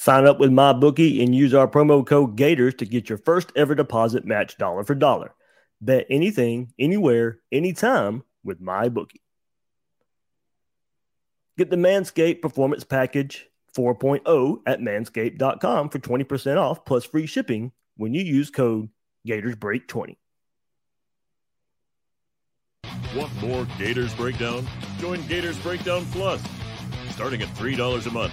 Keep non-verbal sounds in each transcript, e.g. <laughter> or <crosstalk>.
Sign up with MyBookie and use our promo code Gators to get your first ever deposit match dollar for dollar. Bet anything, anywhere, anytime with MyBookie. Get the Manscaped Performance Package 4.0 at manscaped.com for 20% off plus free shipping when you use code GatorsBreak20. Want more Gators Breakdown? Join Gators Breakdown Plus. Starting at $3 a month,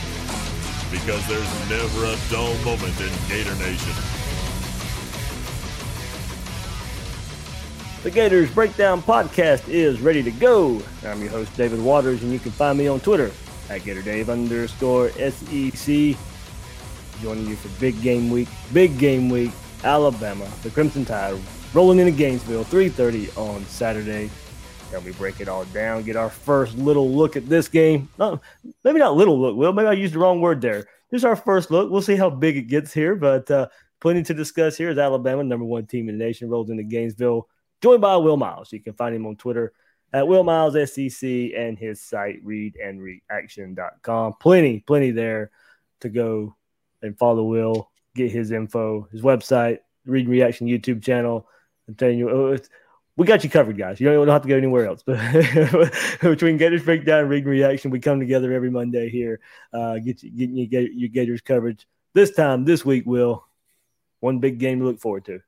Because there's never a dull moment in Gator Nation. The Gators Breakdown Podcast is ready to go. I'm your host, David Waters, and you can find me on Twitter at GatorDave underscore SEC. Joining you for big game week, big game week, Alabama, the Crimson Tide rolling into Gainesville, 3.30 on Saturday. And we break it all down, get our first little look at this game. No, maybe not little look, Will. Maybe I used the wrong word there. This is our first look. We'll see how big it gets here, but uh, plenty to discuss here as Alabama, number one team in the nation, rolls into Gainesville, joined by Will Miles. You can find him on Twitter at Will Miles SEC and his site, readandreaction.com. Plenty, plenty there to go and follow Will, get his info, his website, Read and Reaction YouTube channel. I'm telling you, we got you covered, guys. You don't, have to go anywhere else. <laughs> But between Gators Breakdown and Read Reaction, we come together every Monday here, uh, get you, getting you get your Gators coverage. This time, this week, Will, one big game to look forward to.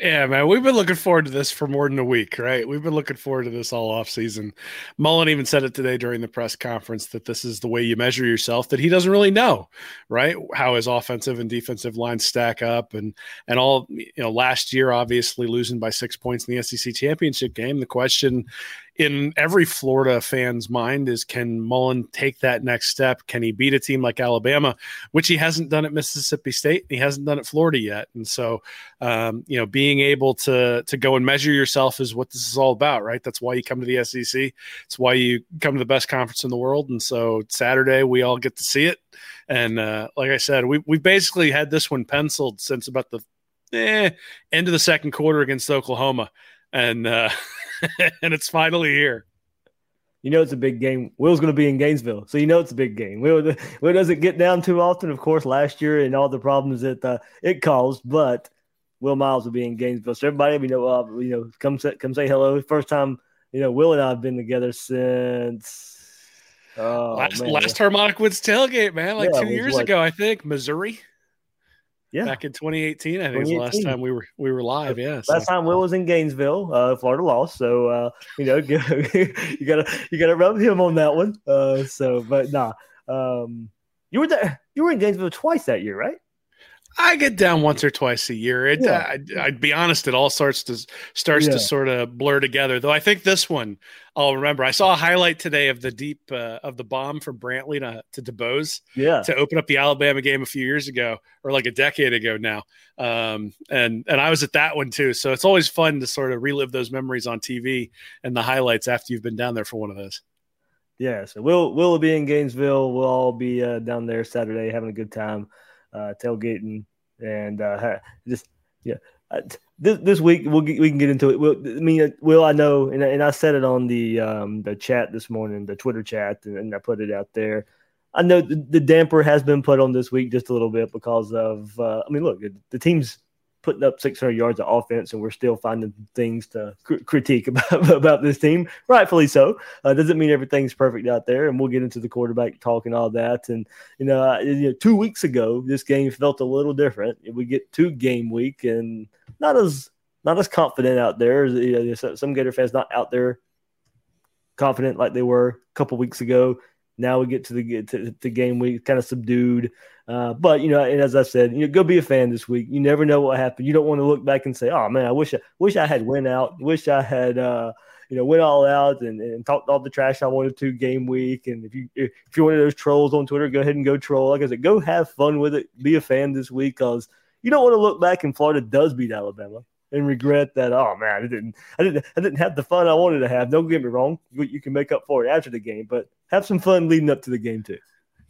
Yeah, man, we've been looking forward to this for more than a week, right? We've been looking forward to this all off season. Mullen even said it today during the press conference that this is the way you measure yourself. That he doesn't really know, right? How his offensive and defensive lines stack up, and and all you know. Last year, obviously losing by six points in the SEC championship game. The question in every Florida fan's mind is can Mullen take that next step? Can he beat a team like Alabama, which he hasn't done at Mississippi State? He hasn't done at Florida yet. And so, um, you know, being able to to go and measure yourself is what this is all about, right? That's why you come to the SEC. It's why you come to the best conference in the world. And so Saturday we all get to see it. And uh, like I said, we we basically had this one penciled since about the eh, end of the second quarter against Oklahoma, and. Uh, <laughs> <laughs> and it's finally here. You know it's a big game. Will's going to be in Gainesville, so you know it's a big game. Will, <laughs> Will doesn't get down too often, of course, last year and all the problems that uh, it caused, but Will Miles will be in Gainesville. So everybody, you know, uh, you know, come say, come say hello. First time, you know, Will and I have been together since oh, last, last Harmonic Woods tailgate, man, like yeah, two years what? ago, I think, Missouri. Yeah, back in 2018, I think 2018. was the last time we were we were live. Yeah, last so. time Will was in Gainesville, uh, Florida lost. So uh, you know, <laughs> you gotta you gotta rub him on that one. Uh, so, but nah, um, you were there. You were in Gainesville twice that year, right? I get down once or twice a year. It, yeah. I'd, I'd, be honest, it all starts to starts yeah. to sort of blur together. Though I think this one I'll remember. I saw a highlight today of the deep uh, of the bomb from Brantley to, to Debose, yeah, to open up the Alabama game a few years ago or like a decade ago now. Um, and and I was at that one too. So it's always fun to sort of relive those memories on TV and the highlights after you've been down there for one of those. Yeah, so we'll we'll be in Gainesville. We'll all be uh, down there Saturday having a good time uh, tailgating and uh, just Yeah. Uh, this this week we'll get, we can get into it. We'll, I mean, Will, I know, and, and I said it on the um, the chat this morning, the Twitter chat, and, and I put it out there. I know the, the, damper has been put on this week just a little bit because of. Uh, I mean, look, the team's putting up 600 yards of offense, and we're still finding things to cr- critique <laughs> about about this team. Rightfully so. Uh, doesn't mean everything's perfect out there, and we'll get into the quarterback talk and all that. And you know, uh, you know, two weeks ago, this game felt a little different. We get to game week, and not as not as confident out there. You know, some Gator fans not out there confident like they were a couple weeks ago. Now we get to the to, to game week, kind of subdued. Uh, but you know, and as I said, you know, go be a fan this week. You never know what happened. You don't want to look back and say, "Oh man, I wish I wish I had went out. Wish I had uh, you know went all out and, and talked all the trash I wanted to game week." And if you if you're one of those trolls on Twitter, go ahead and go troll. Like I said, go have fun with it. Be a fan this week because you don't want to look back and Florida does beat Alabama and regret that. Oh man, I didn't, I didn't, I didn't have the fun I wanted to have. Don't get me wrong, you, you can make up for it after the game, but have some fun leading up to the game too.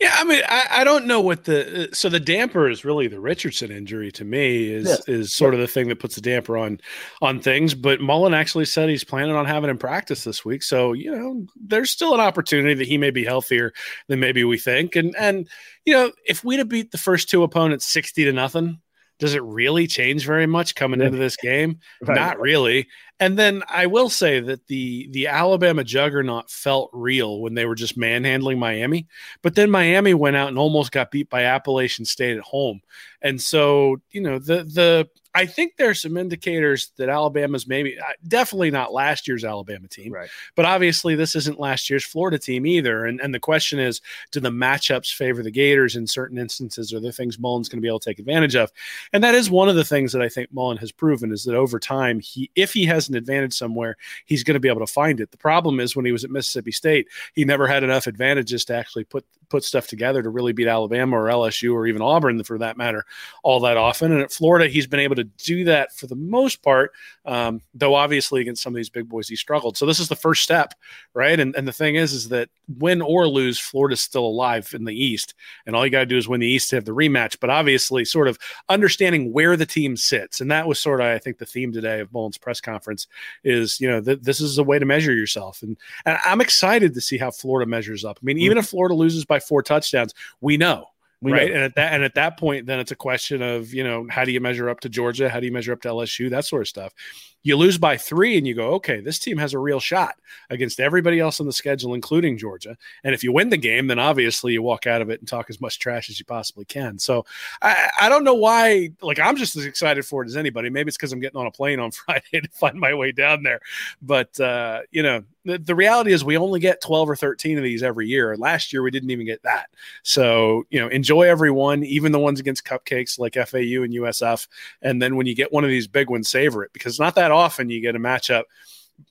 Yeah, I mean, I, I don't know what the uh, so the damper is really the Richardson injury to me is yes. is sort of the thing that puts the damper on on things. But Mullen actually said he's planning on having him practice this week, so you know there's still an opportunity that he may be healthier than maybe we think. And and you know if we'd have beat the first two opponents sixty to nothing, does it really change very much coming into this game? <laughs> Right. Not really. And then I will say that the the Alabama juggernaut felt real when they were just manhandling Miami, but then Miami went out and almost got beat by Appalachian State at home. And so, you know, the the I think there's some indicators that Alabama's maybe uh, definitely not last year's Alabama team, right. but obviously this isn't last year's Florida team either. And and the question is, do the matchups favor the Gators in certain instances? Are there things Mullen's going to be able to take advantage of? And that is one of the things that I think Mullen has proven is that over time, he if he has an advantage somewhere, he's going to be able to find it. The problem is when he was at Mississippi State, he never had enough advantages to actually put put stuff together to really beat Alabama or LSU or even Auburn for that matter all that often. And at Florida, he's been able to do that for the most part, um, though obviously against some of these big boys he struggled. So this is the first step, right? And and the thing is, is that win or lose, Florida's still alive in the East, and all you got to do is win the East to have the rematch. But obviously, sort of understanding where the team sits, and that was sort of I think the theme today of Mullen's press conference is you know th- this is a way to measure yourself, and and I'm excited to see how Florida measures up. I mean, even if Florida loses by four touchdowns, we know we right. Know. And at that and at that point, then it's a question of, you know, how do you measure up to Georgia? How do you measure up to LSU? That sort of stuff you lose by three and you go, okay, this team has a real shot against everybody else on the schedule, including Georgia. And if you win the game, then obviously you walk out of it and talk as much trash as you possibly can. So I, I don't know why, like, I'm just as excited for it as anybody. Maybe it's because I'm getting on a plane on <laughs> Friday to find my way down there. But, uh, you know, the, the reality is we only get 12 or 13 of these every year. Last year, we didn't even get that. So, you know, enjoy every one, even the ones against cupcakes like FAU and USF. And then when you get one of these big ones, savor it because not that that often you get a matchup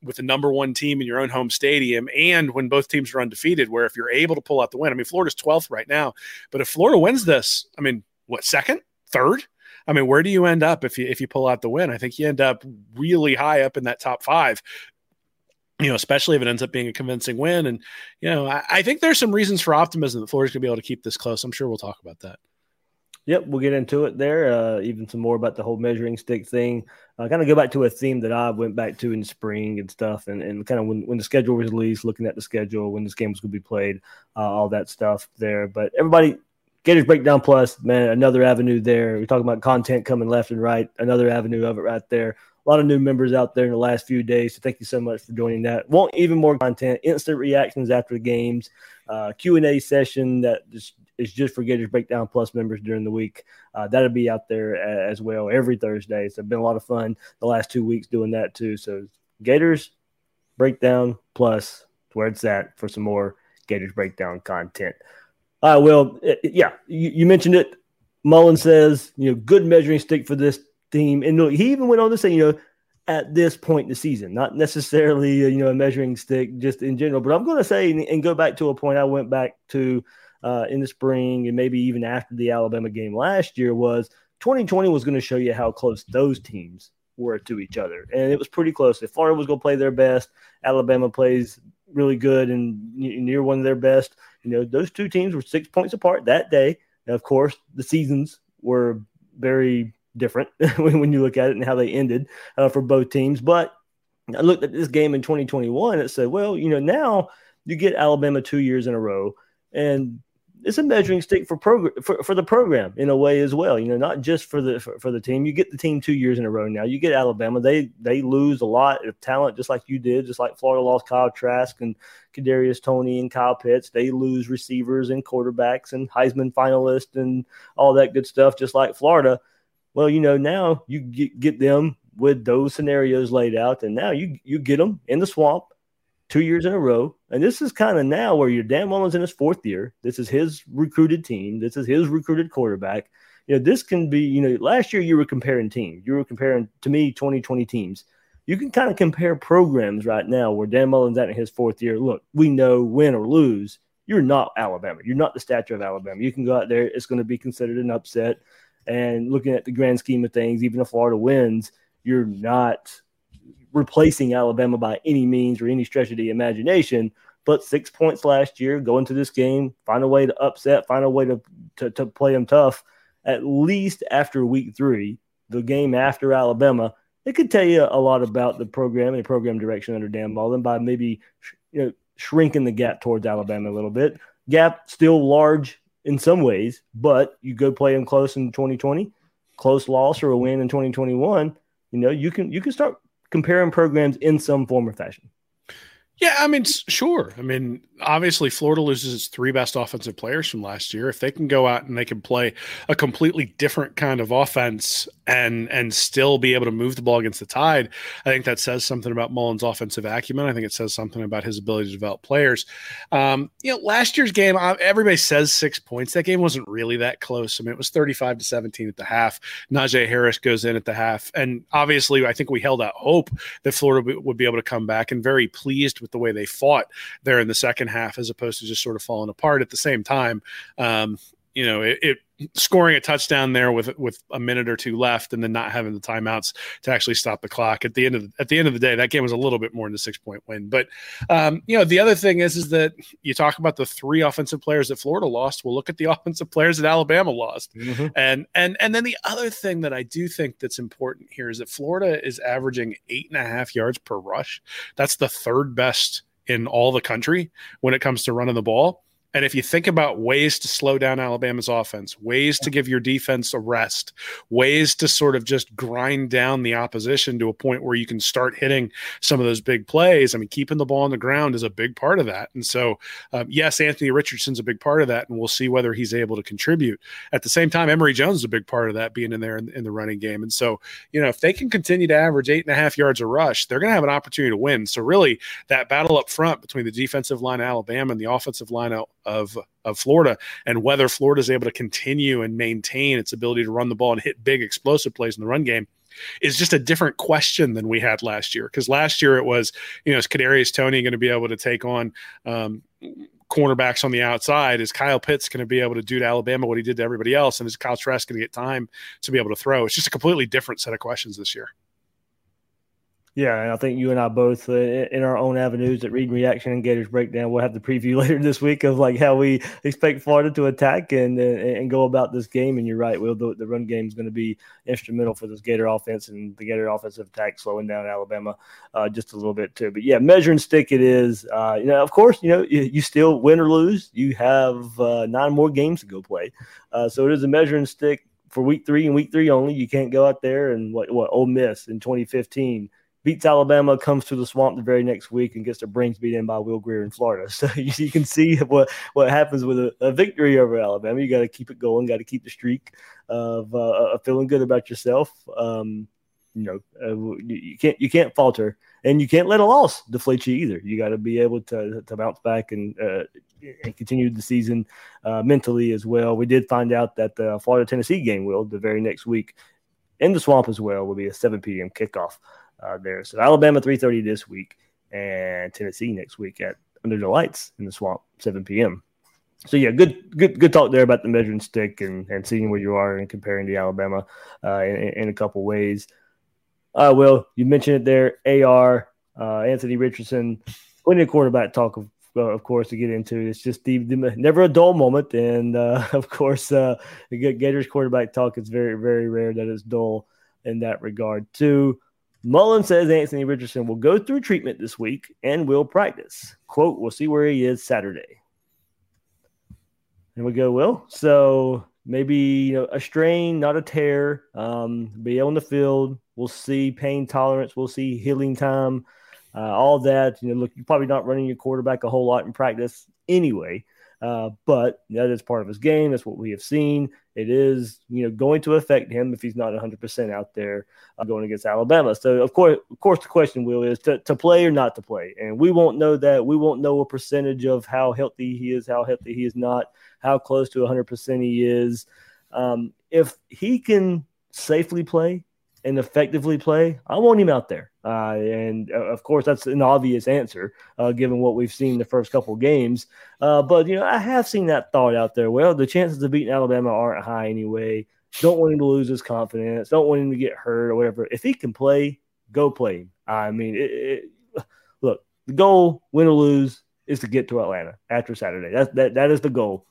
with the number one team in your own home stadium and when both teams are undefeated where if you're able to pull out the win i mean florida's 12th right now but if florida wins this i mean what second third? I mean where do you end up if you if you pull out the win? I think you end up really high up in that top five you know, especially if it ends up being a convincing win. And, you know, I, I think there's some reasons for optimism that Florida's going to be able to keep this close. I'm sure we'll talk about that. Yep, we'll get into it there. Uh, even some more about the whole measuring stick thing. Uh, kind of go back to a theme that I went back to in spring and stuff, and, and kind of when, when the schedule was released, looking at the schedule, when this game was going to be played, uh, all that stuff there. But everybody, Gators Breakdown Plus, man, another avenue there. We're talking about content coming left and right, another avenue of it right there. A lot of new members out there in the last few days, so thank you so much for joining that. Want even more content, instant reactions after the games, uh, Q and A session that just is just for Gators Breakdown Plus members during the week. Uh, that'll be out there as well every Thursday. So it's been a lot of fun the last two weeks doing that too. So Gators Breakdown Plus, where it's at for some more Gators Breakdown content. Uh, well, yeah, you, you, mentioned it. Mullen says, you know, good measuring stick for this team. And look, he even went on to say, you know, at this point in the season, not necessarily, you know, a measuring stick just in general. But I'm going to say and, and go back to a point I went back to uh, in the spring and maybe even after the Alabama game last year was 2020 was going to show you how close those teams were to each other. And it was pretty close. If Florida was going to play their best, Alabama plays really good and near one of their best. You know, those two teams were six points apart that day. And of course, the seasons were very different <laughs> when you look at it and how they ended uh, for both teams. But I looked at this game in 2021 and said, well, you know, now you get Alabama two years in a row, and it's a measuring stick for program for, for the program in a way as well. You know, not just for the for, for, the team. You get the team two years in a row now. You get Alabama. They they lose a lot of talent, just like you did, just like Florida lost Kyle Trask and Kadarius Toney and Kyle Pitts. They lose receivers and quarterbacks and Heisman finalists and all that good stuff, just like Florida. Well, you know, now you get, get them with those scenarios laid out, and now you you get them in the swamp two years in a row. And this is kind of now where your Dan Mullen's in his fourth year. This is his recruited team. This is his recruited quarterback. You know, this can be, you know, last year you were comparing teams. You were comparing to me 2020 teams. You can kind of compare programs right now where Dan Mullen's at in his fourth year. Look, we know win or lose, you're not Alabama. You're not the stature of Alabama. You can go out there, it's going to be considered an upset. And looking at the grand scheme of things, even if Florida wins, you're not replacing Alabama by any means or any stretch of the imagination. But six points last year, go into this game, find a way to upset, find a way to, to, to play them tough. At least after week three, the game after Alabama, it could tell you a lot about the program and the program direction under Dan Mullen by maybe you know shrinking the gap towards Alabama a little bit. Gap still large in some ways, but you go play them close in 2020, close loss or a win in 2021. You know you can you can start comparing programs in some form or fashion. Yeah, I mean, sure. I mean, obviously, Florida loses its three best offensive players from last year. If they can go out and they can play a completely different kind of offense and and still be able to move the ball against the Tide, I think that says something about Mullen's offensive acumen. I think it says something about his ability to develop players. Um, you know, last year's game, uh, everybody says six points. That game wasn't really that close. I mean, it was thirty-five to seventeen at the half. Najee Harris goes in at the half, and obviously, I think we held out hope that Florida would be able to come back, and very pleased with with the way they fought there in the second half, as opposed to just sort of falling apart at the same time. Um, you know, it, it, scoring a touchdown there with with a minute or two left, and then not having the timeouts to actually stop the clock. At the end of the, at the end of the day, that game was a little bit more than a six point win. But um, you know, the other thing is is that you talk about the three offensive players that Florida lost. Well, look at the <laughs> offensive players that Alabama lost, mm-hmm. and and and then the other thing that I do think that's important here is that Florida is averaging eight and a half yards per rush. That's the third best in all the country when it comes to running the ball. And if you think about ways to slow down Alabama's offense, ways to give your defense a rest, ways to sort of just grind down the opposition to a point where you can start hitting some of those big plays. I mean, keeping the ball on the ground is a big part of that. And so, um, yes, Anthony Richardson's a big part of that, and we'll see whether he's able to contribute. At the same time, Emory Jones is a big part of that, being in there in, in the running game. And so, you know, if they can continue to average eight and a half yards a rush, they're going to have an opportunity to win. So, really, that battle up front between the defensive line of Alabama and the offensive line out of of Florida and whether Florida is able to continue and maintain its ability to run the ball and hit big explosive plays in the run game is just a different question than we had last year. Because last year it was, you know, is Kadarius Toney going to be able to take on um, cornerbacks on the outside? Is Kyle Pitts going to be able to do to Alabama what he did to everybody else? And is Kyle Trask going to get time to be able to throw? It's just a completely different set of questions this year. Yeah, and I think you and I both, uh, in our own avenues at Read Reaction and Gators Breakdown, we'll have the preview <laughs> later this week of like how we expect Florida to attack and and, and go about this game. And you're right, Will the, the run game is going to be instrumental for this Gator offense and the Gator offensive attack slowing down Alabama uh, just a little bit too. But yeah, measuring stick it is. Uh, you know, of course, you know you, you still win or lose. You have uh, nine more games to go play, uh, so it is a measuring stick for week three and week three only. You can't go out there and what what Ole Miss in 2015 beats Alabama, comes to the swamp the very next week and gets their brains beat in by Will Grier in Florida. <laughs> So you, you can see what what happens with a, a victory over Alabama. You got to keep it going, got to keep the streak of, uh, of feeling good about yourself. Um, you know, uh, you can't you can't falter, and you can't let a loss deflate you either. You got to be able to to bounce back and uh, and continue the season uh, mentally as well. We did find out that the Florida Tennessee game will the very next week in the swamp as well will be a 7 p.m. kickoff uh, there. So Alabama 3:30 this week, and Tennessee next week at Under the Lights in the Swamp 7 p.m. So yeah, good good good talk there about the measuring stick and, and seeing where you are and comparing to Alabama uh, in, in, a couple ways. Uh, well, you mentioned it there. Ar uh, Anthony Richardson, plenty of quarterback talk uh, of course, to get into. It's just the, the never a dull moment, and uh, <laughs> of course, uh, the Gators quarterback talk is very, very rare that it's dull in that regard too. Mullen says Anthony Richardson will go through treatment this week and will practice. Quote, we'll see where he is Saturday. And we go, Will. So maybe you know a strain, not a tear. Um, be on the field. We'll see pain tolerance. We'll see healing time. Uh, all that. You know, look, you're probably not running your quarterback a whole lot in practice anyway. Uh, but that is part of his game. That's what we have seen. It is, you know, going to affect him if he's not 100% out there uh, going against Alabama. So, of course, of course, the question will is to, to play or not to play, and we won't know that. We won't know a percentage of how healthy he is, how healthy he is not, how close to 100% he is. Um, if he can safely play and effectively play, I want him out there. Uh, and uh, of course, that's an obvious answer uh, given what we've seen the first couple games. Uh, but you know, I have seen that thought out there. Well, the chances of beating Alabama aren't high anyway. Don't want him to lose his confidence. Don't want him to get hurt or whatever. If he can play, go play him. I mean, it, it, look, the goal, win or lose, is to get to Atlanta after Saturday. That's that. That is the goal.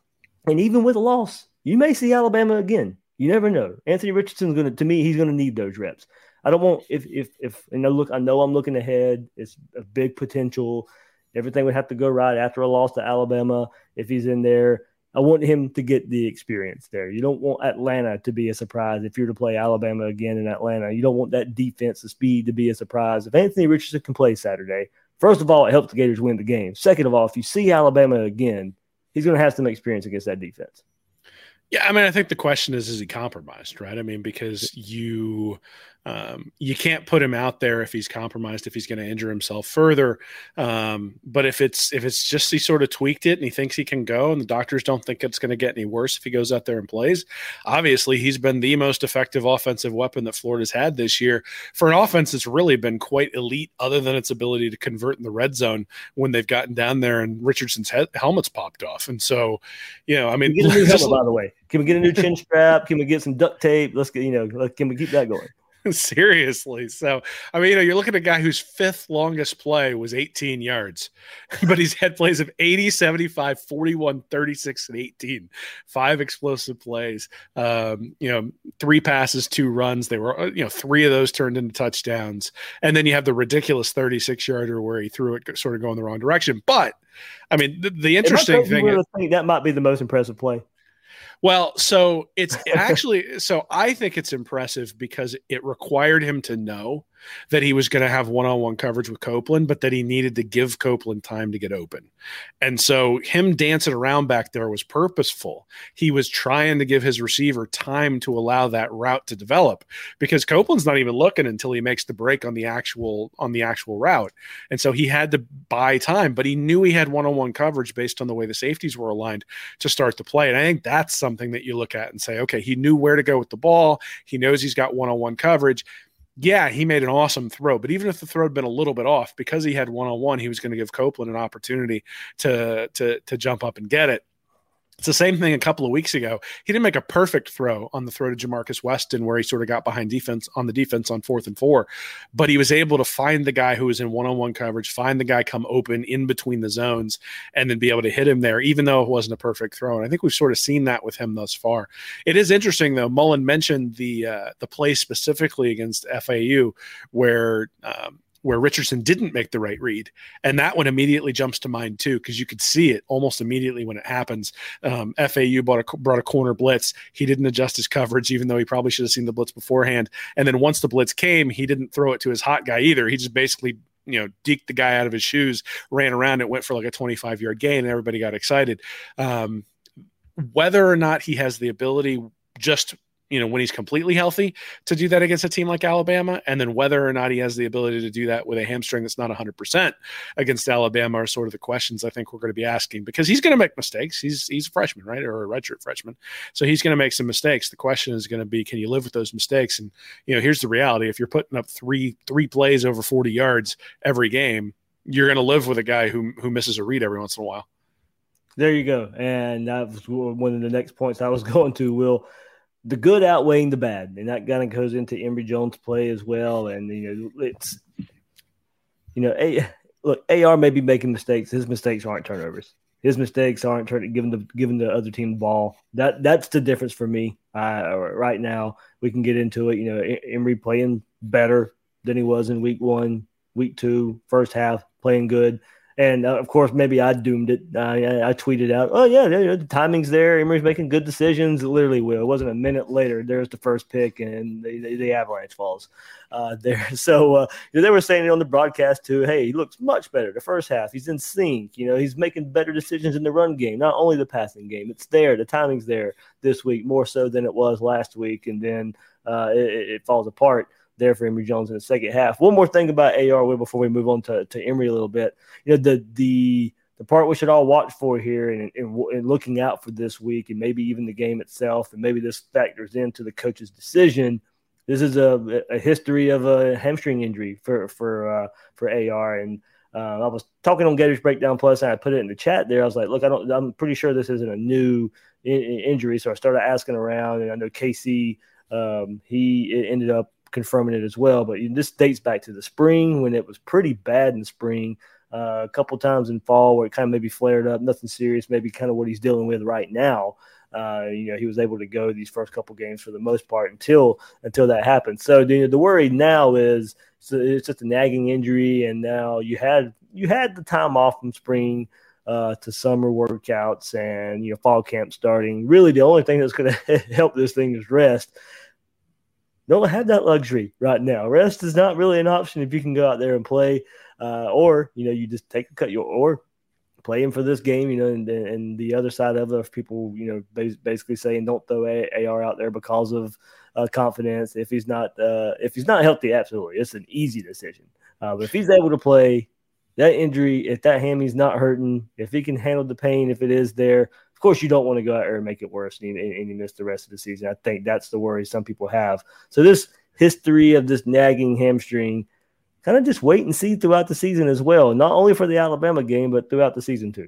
And even with a loss, you may see Alabama again. You never know. Anthony Richardson's going to, me, he's to need those reps. I don't want if if if you know look I know I'm looking ahead. It's a big potential. Everything would have to go right after a loss to Alabama if he's in there. I want him to get the experience there. You don't want Atlanta to be a surprise if you're to play Alabama again in Atlanta. You don't want that defense, the speed to be a surprise. If Anthony Richardson can play Saturday, first of all, it helps the Gators win the game. Second of all, if you see Alabama again, he's going to have some experience against that defense. Yeah, I mean, I think the question is, is he compromised, right? I mean, because you um, you can't put him out there if he's compromised, if he's going to injure himself further. Um, but if it's if it's just he sort of tweaked it and he thinks he can go, and the doctors don't think it's going to get any worse if he goes out there and plays, obviously he's been the most effective offensive weapon that Florida's had this year for an offense that's really been quite elite, other than its ability to convert in the red zone when they've gotten down there and Richardson's he- helmet's popped off. And so, you know, I mean, get a new <laughs> helmet, by the way. Can we get a new chin strap? Can we get some duct tape? Let's get you know. Can we keep that going? <laughs> Seriously. So, I mean, you know, you're looking at a guy whose fifth longest play was 18 yards, <laughs> but he's had plays of 80, 75, 41, 36, and 18. Five explosive plays. Um, you know, three passes, two runs. They were, uh, you know, three of those turned into touchdowns. And then you have the ridiculous 36 yarder where he threw it sort of going the wrong direction. But, I mean, the, the interesting thing is, that might be the most impressive play. Well, so it's <laughs> actually so I think it's impressive because it required him to know that he was going to have one-on-one coverage with Copeland, but that he needed to give Copeland time to get open. And so him dancing around back there was purposeful. He was trying to give his receiver time to allow that route to develop because Copeland's not even looking until he makes the break on the actual on the actual route. And so he had to buy time, but he knew he had one-on-one coverage based on the way the safeties were aligned to start the play. And I think that's something that you look at and say, okay, he knew where to go with the ball. He knows he's got one-on-one coverage yeah, he made an awesome throw, but even if the throw had been a little bit off, because he had one on one, he was going to give Copeland an opportunity to to to jump up and get it. It's the same thing a couple of weeks ago. He didn't make a perfect throw on the throw to Ja'Markis Weston where he sort of got behind defense on the defense on fourth and four, but he was able to find the guy who was in one on one coverage, find the guy come open in between the zones, and then be able to hit him there, even though it wasn't a perfect throw. And I think we've sort of seen that with him thus far. It is interesting though. Mullen mentioned the uh, the play specifically against FAU where um, where Richardson didn't make the right read. And that one immediately jumps to mind too, because you could see it almost immediately when it happens. Um, FAU brought a, brought a corner blitz. He didn't adjust his coverage, even though he probably should have seen the blitz beforehand. And then once the blitz came, he didn't throw it to his hot guy either. He just basically you know, deked the guy out of his shoes, ran around it, went for like a 25 yard gain, and everybody got excited. Um, whether or not he has the ability just you know, when he's completely healthy to do that against a team like Alabama. And then whether or not he has the ability to do that with a hamstring that's not 100% against Alabama are sort of the questions I think we're going to be asking because he's going to make mistakes. He's, he's a freshman, right? Or a redshirt freshman. So he's going to make some mistakes. The question is going to be, can you live with those mistakes? And, you know, here's the reality. If you're putting up three, three plays over 40 yards every game, you're going to live with a guy who, who misses a read every once in a while. There you go. And that was one of the next points I was <laughs> going to, Will the good outweighing the bad, and that kind of goes into Emory Jones' play as well. And you know, it's you know, a, look, AR may be making mistakes. His mistakes aren't turnovers. His mistakes aren't turning giving the giving the other team the ball. That that's the difference for me. Uh, right now, we can get into it. You know, Emory playing better than he was in week one, week two, first half, playing good. And uh, of course, maybe I doomed it. I, I tweeted out, "Oh yeah, the timing's there. Emory's making good decisions." It Literally, will. It wasn't a minute later. There's the first pick, and the, the, the avalanche falls uh, <laughs> there. So uh, they were saying it on the broadcast too. Hey, he looks much better. The first half, he's in sync. You know, he's making better decisions in the run game, not only the passing game. It's there. The timing's there this week more so than it was last week, and then uh, it, it falls apart there for Emory Jones in the second half. One more thing about AR before we move on to, to Emory a little bit. You know, the the the part we should all watch for here and, and, and, looking out for this week and maybe even the game itself, and maybe this factors into the coach's decision. This is a, a history of a hamstring injury for for uh, for AR, and uh, I was talking on Gators Breakdown Plus, and I put it in the chat there. I was like, "Look, I don't. I'm pretty sure this isn't a new in, in injury." So I started asking around, and I know Casey um, he ended up confirming it as well. But this dates back to the spring when it was pretty bad in spring. Uh, a couple times in fall where it kind of maybe flared up, nothing serious, maybe kind of what he's dealing with right now. Uh, you know, he was able to go these first couple games for the most part until until that happened. So the, the worry now is so it's just a nagging injury, and now you had you had the time off from spring. Uh, to summer workouts and you know fall camp starting. Really, the only thing that's going <laughs> to help this thing is rest don't have that luxury right now. Rest is not really an option if you can go out there and play, uh, or you know you just take a cut your or play him for this game. You know, and, and the other side of it, people you know basically saying don't throw a AR out there because of uh, confidence. If he's not uh, if he's not healthy, absolutely, it's an easy decision. Uh, but if he's able to play, that injury, if that hammy's not hurting, if he can handle the pain, if it is there, of course, you don't want to go out there and make it worse and, and you miss the rest of the season. I think that's the worry some people have. So this history of this nagging hamstring, kind of just wait and see throughout the season as well, not only for the Alabama game, but throughout the season too.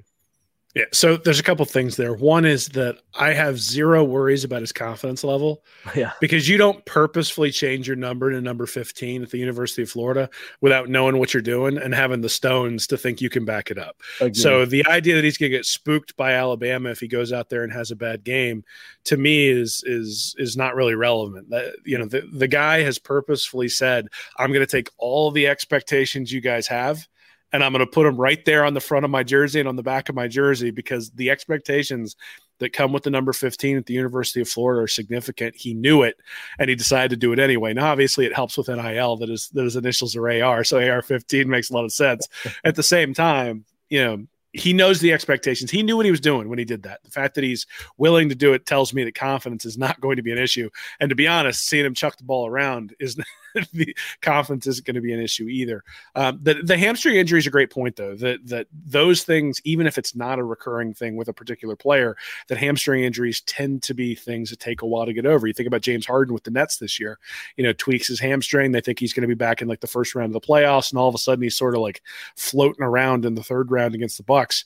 Yeah, so there's a couple things there. One is that I have zero worries about his confidence level. <laughs> Yeah. Because you don't purposefully change your number to number 15 at the University of Florida without knowing what you're doing and having the stones to think you can back it up. Again. So the idea that he's going to get spooked by Alabama if he goes out there and has a bad game to me is is is not really relevant. That you know, the, the guy has purposefully said, "I'm going to take all the expectations you guys have and I'm going to put them right there on the front of my jersey and on the back of my jersey because the expectations that come with the number 15 at the University of Florida are significant. He knew it and he decided to do it anyway. Now, obviously, it helps with NIL that his, that his initials are AR, so AR 15 makes a lot of sense. <laughs> At the same time, you know, he knows the expectations. He knew what he was doing when he did that. The fact that he's willing to do it tells me that confidence is not going to be an issue. And to be honest, seeing him chuck the ball around is <laughs> <laughs> the confidence isn't going to be an issue either. Um, the the hamstring injury is a great point though. That that those things, even if it's not a recurring thing with a particular player, that hamstring injuries tend to be things that take a while to get over. You think about James Harden with the Nets this year. You know, tweaks his hamstring. They think he's going to be back in like the first round of the playoffs, and all of a sudden he's sort of like floating around in the third round against the Bucks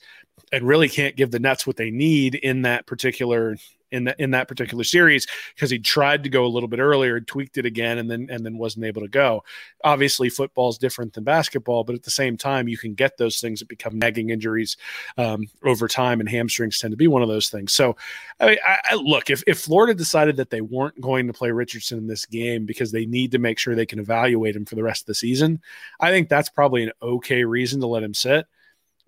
and really can't give the Nets what they need in that particular in that in that particular series because he tried to go a little bit earlier, tweaked it again, and then and then wasn't able to go. Obviously, football is different than basketball, but at the same time, you can get those things that become nagging injuries um, over time, and hamstrings tend to be one of those things. So, I, mean, I, I look if if Florida decided that they weren't going to play Richardson in this game because they need to make sure they can evaluate him for the rest of the season, I think that's probably an okay reason to let him sit.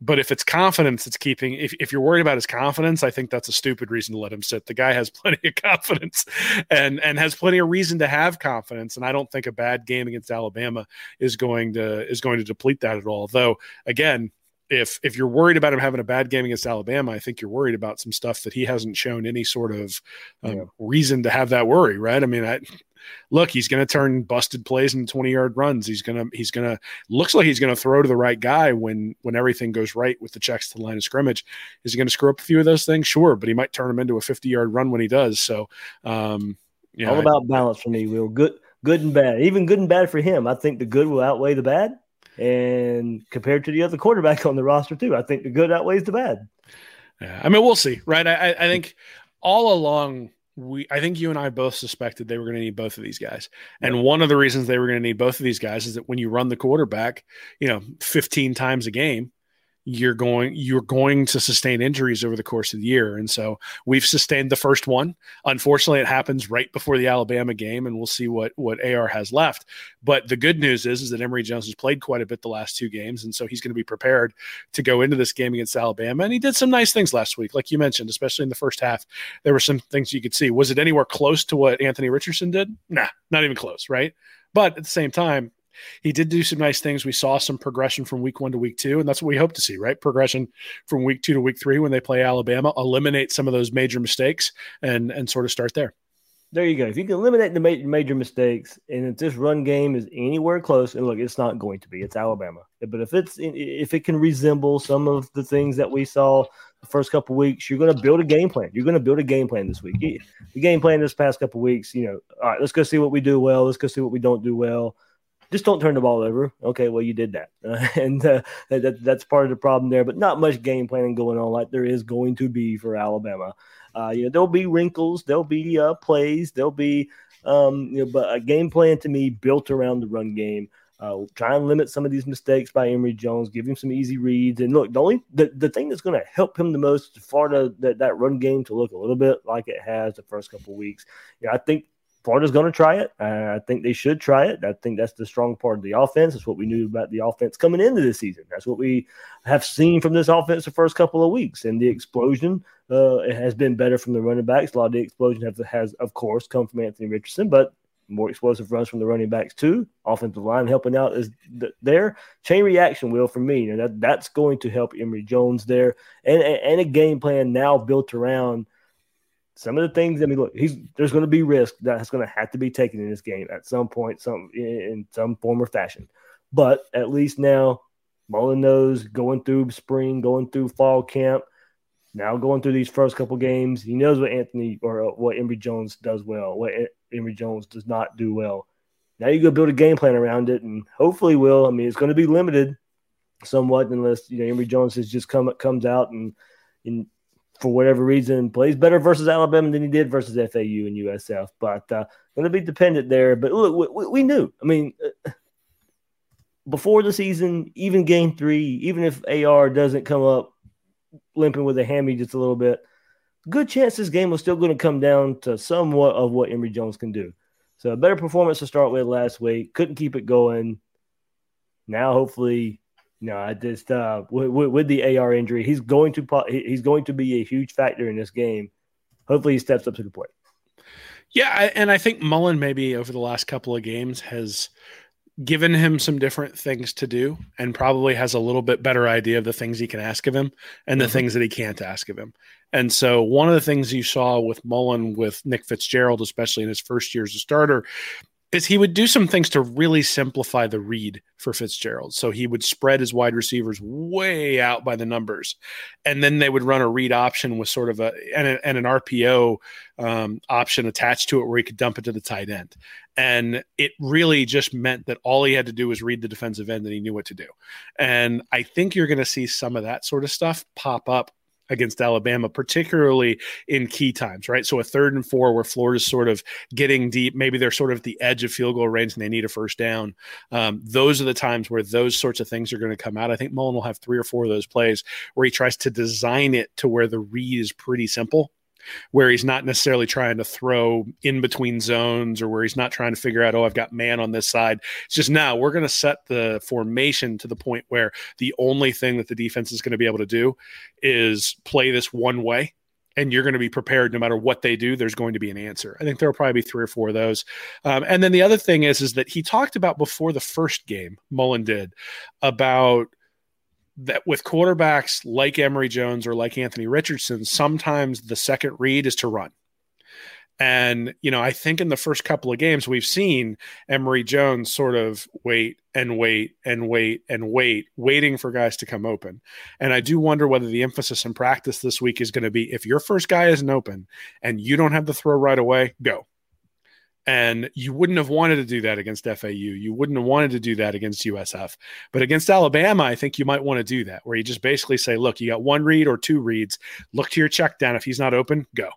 But if it's confidence that's keeping, if, if you're worried about his confidence, I think that's a stupid reason to let him sit. The guy has <laughs> plenty of confidence and and has plenty of reason to have confidence. And I don't think a bad game against Alabama is going to is going to deplete that at all. Though again, if if you're worried about him having a bad game against Alabama, I think you're worried about some stuff that he hasn't shown any sort of um, yeah. reason to have that worry, right? I mean, I, look, he's going to turn busted plays into 20 yard runs. He's going to, he's going to, looks like he's going to throw to the right guy when, when everything goes right with the checks to the line of scrimmage. Is he going to screw up a few of those things? Sure. But he might turn them into a 50 yard run when he does. So, um, yeah, all about balance for me, Will. Good, good and bad. Even good and bad for him. I think the good will outweigh the bad. And compared to the other quarterback on the roster, too, I think the good outweighs the bad. Yeah, I mean, we'll see, right? I, I think all along we I think you and I both suspected they were going to need both of these guys. And one of the reasons they were going to need both of these guys is that when you run the quarterback, you know, 15 times a game, you're going you're going to sustain injuries over the course of the year. And so we've sustained the first one. Unfortunately it happens right before the alabama game and we'll see what what ar has left. But the good news is is that emory jones has played quite a bit the last two games and so he's going to be prepared to go into this game against alabama. And he did some nice things last week like you mentioned especially in the first half. There were some things you could see. Was it anywhere close to what anthony richardson did? Nah not even close right? But at the same time he did do some nice things. We saw some progression from week one to week two, and that's what we hope to see, right? Progression from week two to week three when they play Alabama, eliminate some of those major mistakes and and sort of start there. There you go. If you can eliminate the major, major mistakes, and if this run game is anywhere close, and look, it's not going to be. It's Alabama, but if it's if it can resemble some of the things that we saw the first couple weeks, you're going to build a game plan. You're going to build a game plan this week. The game plan this past couple weeks, you know, all right, let's go see what we do well. Let's go see what we don't do well just don't turn the ball over. Okay, well you did that, uh, <laughs> and uh, that, that's part of the problem there. But not much game planning going on like there is going to be for Alabama. Uh, you know, there'll be wrinkles, there'll be uh, plays, there'll be um, you know, but a game plan to me built around the run game. Uh, try and limit some of these mistakes by Emory Jones. Give him some easy reads. And look, the only the, the thing that's going to help him the most for the, that that run game to look a little bit like it has the first couple weeks. Yeah, I think Florida's going to try it. Uh, I think they should try it. I think that's the strong part of the offense. That's what we knew about the offense coming into this season. That's what we have seen from this offense the first couple of weeks. And the explosion uh, has been better from the running backs. A lot of the explosion has, has, of course, come from Anthony Richardson, but more explosive runs from the running backs too. Offensive line helping out is th- there. Chain reaction will for me. And that that's going to help Emory Jones there, and and a game plan now built around some of the things. I mean, look, he's there's going to be risk that's going to have to be taken in this game at some point, some in some form or fashion. But at least now, Mullen knows going through spring, going through fall camp, now going through these first couple games, he knows what Anthony or uh, what Emory Jones does well, what Emory Jones does not do well. Now you go build a game plan around it, and hopefully, will. I mean, it's going to be limited somewhat unless you know Emory Jones has just come comes out and and for whatever reason, plays better versus Alabama than he did versus FAU and USF. But uh, going to be dependent there. But look, we, we knew. I mean, uh, before the season, even game three, even if AR doesn't come up limping with a hammy just a little bit, good chance this game was still going to come down to somewhat of what Emory Jones can do. So a better performance to start with last week. Couldn't keep it going. Now, hopefully, no, I just uh, with, with, the AR injury, he's going to he's going to be a huge factor in this game. Hopefully, he steps up to the plate. Yeah, and I think Mullen maybe over the last couple of games has given him some different things to do, and probably has a little bit better idea of the things he can ask of him and the mm-hmm. things that he can't ask of him. And so, one of the things you saw with Mullen with Nick Fitzgerald, especially in his first year as a starter, is he would do some things to really simplify the read for Fitzgerald. So he would spread his wide receivers way out by the numbers, and then they would run a read option with sort of a and, a, and an RPO um, option attached to it where he could dump it to the tight end. And it really just meant that all he had to do was read the defensive end and he knew what to do. And I think you're going to see some of that sort of stuff pop up against Alabama, particularly in key times, right? So a third and four where Florida's sort of getting deep, maybe they're sort of at the edge of field goal range and they need a first down. Um, those are the times where those sorts of things are going to come out. I think Mullen will have three or four of those plays where he tries to design it to where the read is pretty simple where he's not necessarily trying to throw in between zones or where he's not trying to figure out, oh, I've got man on this side. It's just now we're going to set the formation to the point where the only thing that the defense is going to be able to do is play this one way. And you're going to be prepared no matter what they do. There's going to be an answer. I think there'll probably be three or four of those. Um, and then the other thing is, is that he talked about before the first game, Mullen did, about that with quarterbacks like Emory Jones or like Anthony Richardson, sometimes the second read is to run. And, you know, I think in the first couple of games, we've seen Emory Jones sort of wait and wait and wait and wait, waiting for guys to come open. And I do wonder whether the emphasis in practice this week is going to be if your first guy isn't open and you don't have the throw right away, go. And you wouldn't have wanted to do that against FAU. You wouldn't have wanted to do that against USF. But against Alabama, I think you might want to do that, where you just basically say, look, you got one read or two reads. Look to your check down. If he's not open, go.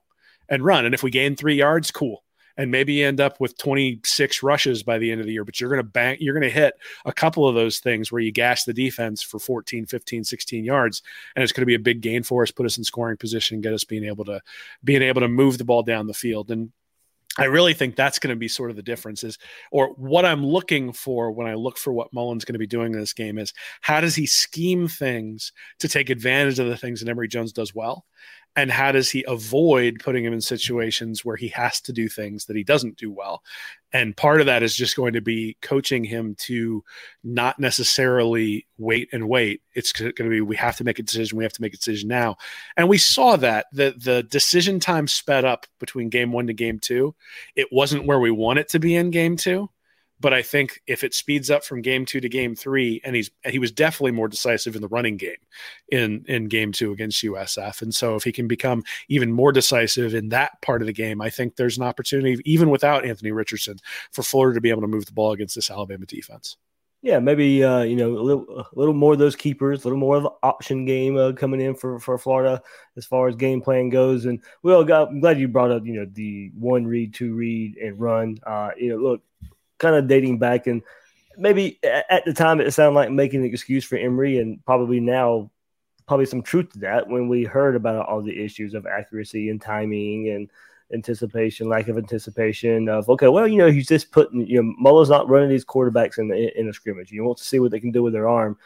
and run. And if we gain three yards, cool and maybe you end up with 26 rushes by the end of the year but you're going to bank you're going to hit a couple of those things where you gash the defense for 14 15 16 yards and it's going to be a big gain for us put us in scoring position get us being able to being able to move the ball down the field and I really think that's going to be sort of the difference is, or what I'm looking for when I look for what Mullen's going to be doing in this game is how does he scheme things to take advantage of the things that Emory Jones does well? And how does he avoid putting him in situations where he has to do things that he doesn't do well? And part of that is just going to be coaching him to not necessarily wait and wait. It's going to be we have to make a decision we have to make a decision now. And we saw that the the decision time sped up between game 1 to game 2 it wasn't where we want it to be in game 2 but I think if it speeds up from game two to game three, and he's he was definitely more decisive in the running game in in game two against USF, and so if he can become even more decisive in that part of the game, I think there's an opportunity even without Anthony Richardson for Florida to be able to move the ball against this Alabama defense. Yeah, maybe uh, you know a little, a little more of those keepers, a little more of an option game uh, coming in for, for Florida as far as game plan goes. And well, I'm glad you brought up you know the one read, two read, and run. Uh, you know, look, kind of dating back and maybe at the time it sounded like making an excuse for Emory, and probably now, probably some truth to that when we heard about all the issues of accuracy and timing and anticipation, lack of anticipation of okay, well, you know, he's just putting you know Mullen's not running these quarterbacks in the, in a scrimmage. You want to see what they can do with their arm.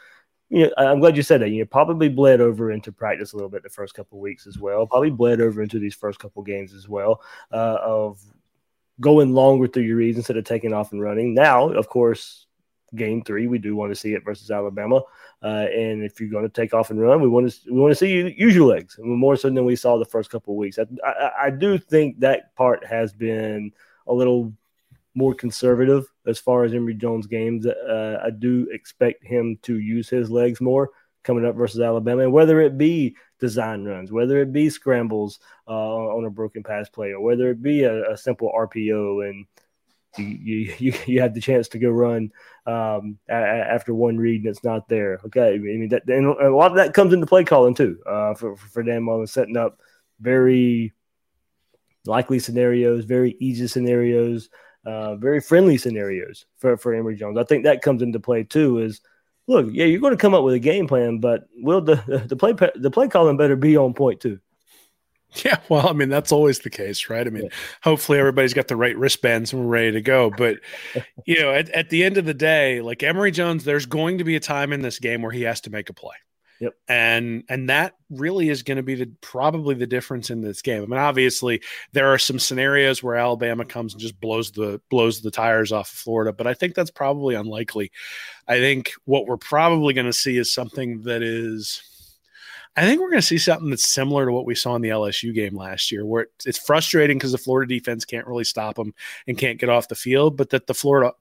You know, I'm glad you said that. You know, probably bled over into practice a little bit the first couple weeks as well. Probably bled over into these first couple games as well uh, of going longer through your reads instead of taking off and running. Now, of course, game three, we do want to see it versus Alabama. Uh, and if you're going to take off and run, we want to we want to see you use your legs more so than we saw the first couple of weeks. I, I, I do think that part has been a little more conservative as far as Emory Jones games. Uh, I do expect him to use his legs more coming up versus Alabama, and whether it be design runs, whether it be scrambles uh, on a broken pass play, or whether it be a, a simple RPO, and you, <laughs> you you have the chance to go run um, a, after one read and it's not there. Okay, I mean that and a lot of that comes into play calling too uh, for for Dan Mullen setting up very likely scenarios, very easy scenarios, uh, very friendly scenarios for for Emory Jones. I think that comes into play too. Is look, yeah, you're going to come up with a game plan, but will the <laughs> the play the play calling better be on point too? Yeah, well, I mean that's always the case, right? I mean, yeah. hopefully everybody's got the right wristbands and we're ready to go. But <laughs> you know, at, at the end of the day, like Emory Jones, there's going to be a time in this game where he has to make a play. Yep. And and that really is going to be the probably the difference in this game. I mean, obviously there are some scenarios where Alabama comes and just blows the blows the tires off of Florida, but I think that's probably unlikely. I think what we're probably going to see is something that is I think we're going to see something that's similar to what we saw in the LSU game last year, where it's frustrating because the Florida defense can't really stop them and can't get off the field, but that the Florida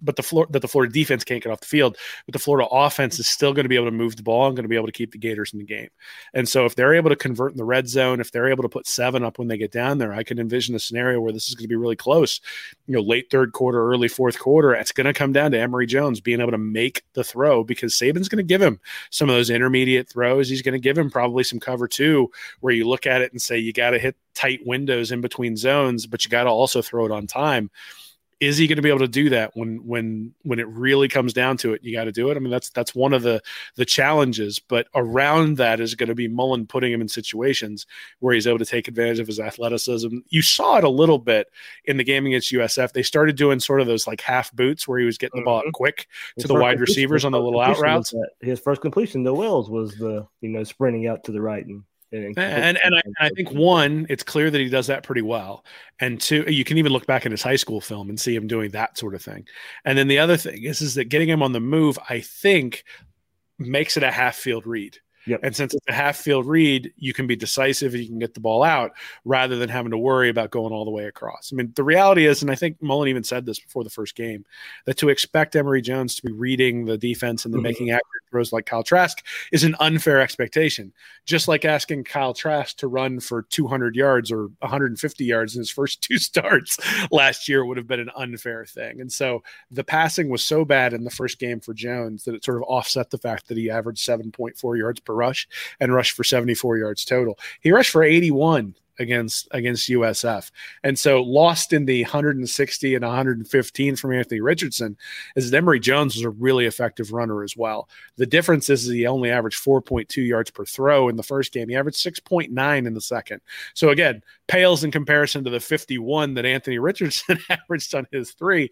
but the floor that the Florida defense can't get off the field, but the Florida offense is still going to be able to move the ball and going to be able to keep the Gators in the game. And so if they're able to convert in the red zone, if they're able to put seven up when they get down there, I can envision a scenario where this is going to be really close. You know, late third quarter, early fourth quarter, it's going to come down to Emory Jones being able to make the throw because Saban's going to give him some of those intermediate throws. He's going to give him probably some cover two, where you look at it and say you got to hit tight windows in between zones, but you got to also throw it on time is he going to be able to do that when when when it really comes down to it? You got to do it? I mean that's that's one of the the challenges but around that is going to be mullen putting him in situations where he's able to take advantage of his athleticism. You saw it a little bit in the game against usf they started doing sort of those like half boots where he was getting the ball mm-hmm. quick his to the wide receivers on the little out routes. his first completion to wells was the you know sprinting out to the right and and and, and I, I, think one, it's clear that he does that pretty well, and two, you can even look back at his high school film and see him doing that sort of thing. And then the other thing is, is that getting him on the move, I think, makes it a half field read. Yep. And since it's a half field read, you can be decisive and you can get the ball out rather than having to worry about going all the way across. I mean, the reality is, and I think Mullen even said this before the first game, that to expect Emory Jones to be reading the defense and then mm-hmm. making accurate throws like Kyle Trask is an unfair expectation. Just like asking Kyle Trask to run for 200 yards or 150 yards in his first <laughs> two starts last year would have been an unfair thing. And so the passing was so bad in the first game for Jones that it sort of offset the fact that he averaged 7.4 yards per rush and rushed for 74 yards total. He rushed for 81 against against USF. And so lost in the 160 and 115 from Anthony Richardson is that Emory Jones was a really effective runner as well. The difference is he only averaged 4.2 yards per throw in the first game. He averaged 6.9 in the second. So again, pales in comparison to the 51 that Anthony Richardson <laughs> averaged on his three.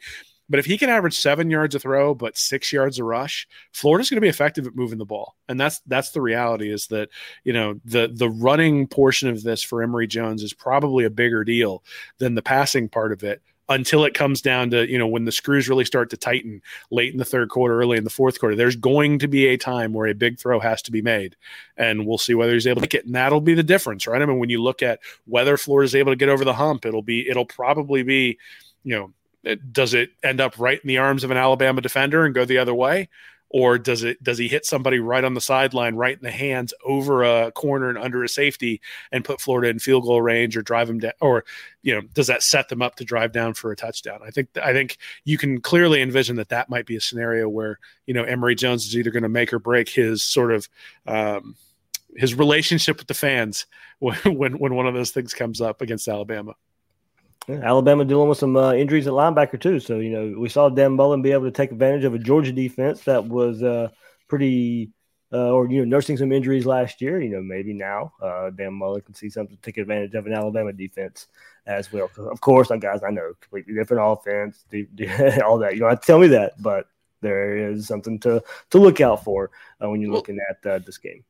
But if he can average seven yards a throw, but six yards a rush, Florida's going to be effective at moving the ball, and that's that's the reality. Is that you know the the running portion of this for Emory Jones is probably a bigger deal than the passing part of it until it comes down to you know when the screws really start to tighten late in the third quarter early in the fourth quarter. There's going to be a time where a big throw has to be made and we'll see whether he's able to get it. And that'll be the difference right? I mean when you look at whether florida's able to get over the hump it'll be it'll probably be you know does it end up right in the arms of an Alabama defender and go the other way? Or does it does he hit somebody right on the sideline, right in the hands, over a corner and under a safety, and put Florida in field goal range, or drive them down, or you know, does that set them up to drive down for a touchdown? I think I think you can clearly envision that that might be a scenario where you know Emory Jones is either going to make or break his sort of um, his relationship with the fans <laughs> when, when when one of those things comes up against Alabama. Yeah, Alabama dealing with some uh, injuries at linebacker too. So you know we saw Dan Mullen be able to take advantage of a Georgia defense that was uh, pretty, uh, or you know, nursing some injuries last year. You know, maybe now uh, Dan Mullen can see something to take advantage of an Alabama defense as well. Of course, guys, I know completely different offense, <laughs> all that. You don't have to tell me that, but there is something to to look out for uh, when you're looking at uh, this game.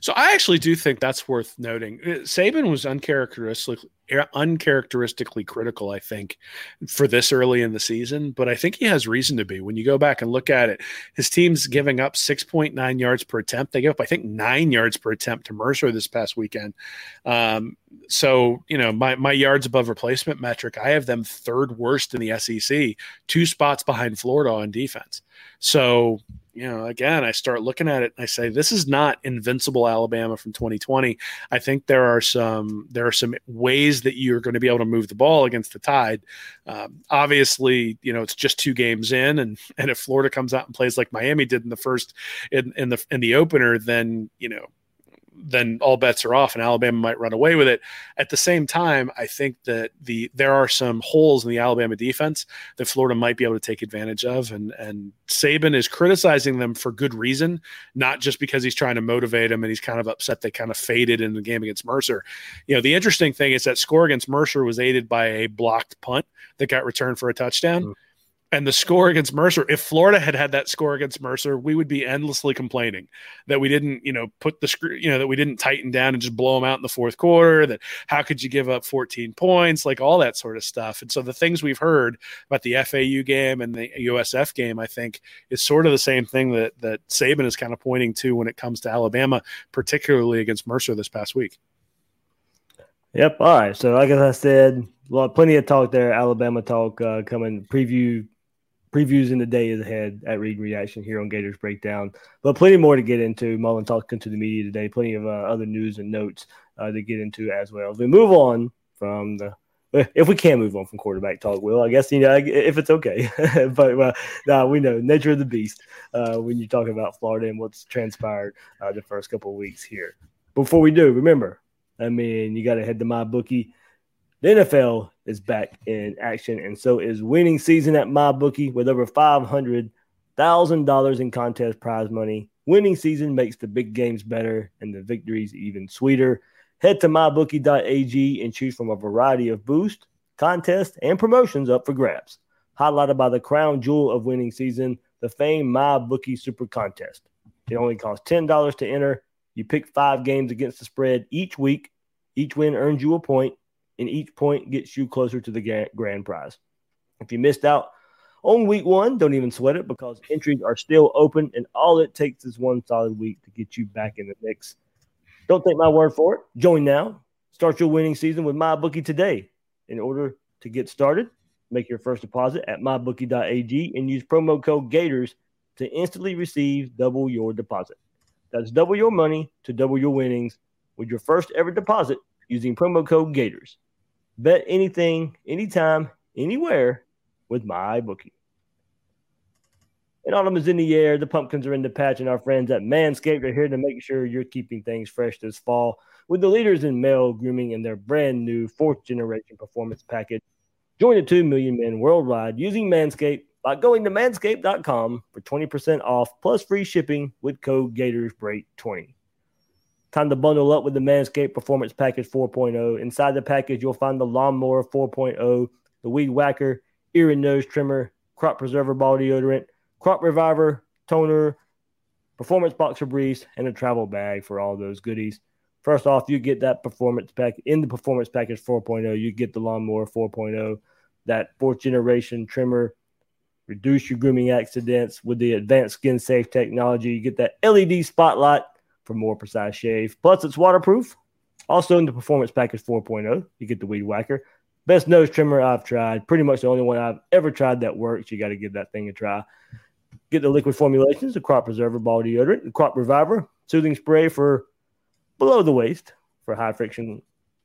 So I actually do think that's worth noting. Uh, Saban was uncharacteristically uncharacteristically critical, I think, for this early in the season. But I think he has reason to be. When you go back and look at it, his team's giving up 6.9 yards per attempt. They gave up, I think, nine yards per attempt to Mercer this past weekend. Um, so, you know, my, my yards above replacement metric, I have them third worst in the SEC, two spots behind Florida on defense. So, you know, again, I start looking at it and I say, this is not invincible Alabama from 2020. I think there are some there are some ways that you're going to be able to move the ball against the Tide. Um, obviously, you know, it's just two games in, and and if Florida comes out and plays like Miami did in the first in, in the in the opener, then you know then all bets are off and Alabama might run away with it. At the same time, I think that the there are some holes in the Alabama defense that Florida might be able to take advantage of, and and Saban is criticizing them for good reason, not just because he's trying to motivate them and he's kind of upset they kind of faded in the game against Mercer. You know, the interesting thing is that score against Mercer was aided by a blocked punt that got returned for a touchdown. Mm-hmm and the score against Mercer, if Florida had had that score against Mercer, we would be endlessly complaining that we didn't, you know, put the screw, you know, that we didn't tighten down and just blow them out in the fourth quarter. That how could you give up 14 points, like all that sort of stuff. And so the things we've heard about the FAU game and the USF game, I think, is sort of the same thing that that Saban is kind of pointing to when it comes to Alabama, particularly against Mercer this past week. Yep. All right. So, like I said, well, plenty of talk there. Alabama talk uh, coming. Preview previews in the days ahead at Read Reaction here on Gators Breakdown. But plenty more to get into. Mullen talking to the media today. Plenty of uh, other news and notes uh, to get into as well. As we move on from the if we can move on from quarterback talk, Will, I guess, you know, if it's okay. <laughs> but uh, nah, we know nature of the beast uh, when you talk about Florida and what's transpired uh, the first couple of weeks here. Before we do, remember, I mean, you got to head to my bookie the NFL is back in action, and so is winning season at MyBookie with over $500,000 in contest prize money. Winning season makes the big games better and the victories even sweeter. Head to mybookie.ag and choose from a variety of boost, contests, and promotions up for grabs. Highlighted by the crown jewel of winning season, the famed MyBookie Super Contest. It only costs $10 to enter. You pick five games against the spread each week. Each win earns you a point and each point gets you closer to the grand prize. If you missed out on week one, don't even sweat it because entries are still open, and all it takes is one solid week to get you back in the mix. Don't take my word for it. Join now. Start your winning season with MyBookie today. In order to get started, make your first deposit at mybookie.ag and use promo code Gators to instantly receive double your deposit. That's double your money to double your winnings with your first ever deposit using promo code Gators. Bet anything, anytime, anywhere with my bookie. And autumn is in the air. The pumpkins are in the patch, and our friends at Manscaped are here to make sure you're keeping things fresh this fall with the leaders in male grooming and their brand new fourth generation performance package. Join the 2 million men worldwide using Manscaped by going to manscaped.com for 20% off plus free shipping with code GatorsBreak20. Time to bundle up with the Manscaped Performance Package 4.0. Inside the package, you'll find the Lawnmower 4.0, the Weed Whacker, ear and nose trimmer, crop preserver ball deodorant, crop reviver, toner, performance boxer briefs, and a travel bag for all those goodies. First off, you get that performance pack in the performance package 4.0. You get the lawnmower 4.0, that fourth generation trimmer, reduce your grooming accidents with the advanced skin safe technology. You get that LED spotlight for more precise shave. Plus, it's waterproof. Also, in the performance package 4.0, you get the weed whacker. Best nose trimmer I've tried. Pretty much the only one I've ever tried that works. You got to give that thing a try. Get the liquid formulations, the crop preserver ball deodorant, the crop reviver, soothing spray for below the waist for high friction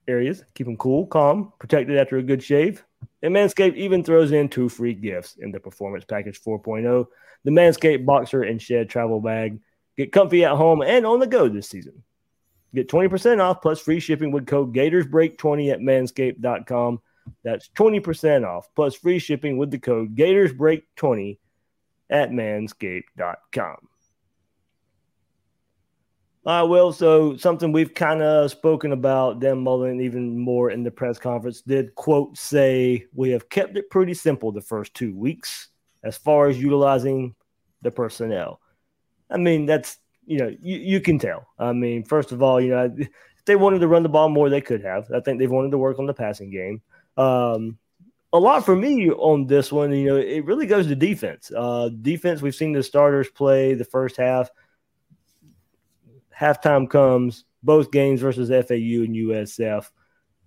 areas. Keep them cool, calm, protected after a good shave. And Manscaped even throws in two free gifts in the Performance Package 4.0 the Manscaped Boxer and Shed Travel Bag. Get comfy at home and on the go this season. Get 20% off plus free shipping with code GatorsBreak20 at manscaped.com. That's 20% off plus free shipping with the code GatorsBreak20 at manscaped.com. Uh, well, so something we've kind of spoken about, Dan Mullen, even more in the press conference, did quote say, We have kept it pretty simple the first two weeks as far as utilizing the personnel. I mean, that's, you know, you, you can tell. I mean, first of all, you know, if they wanted to run the ball more, they could have. I think they've wanted to work on the passing game. Um, a lot for me on this one, you know, it really goes to defense. Uh, defense, we've seen the starters play the first half halftime comes, both games versus FAU and USF.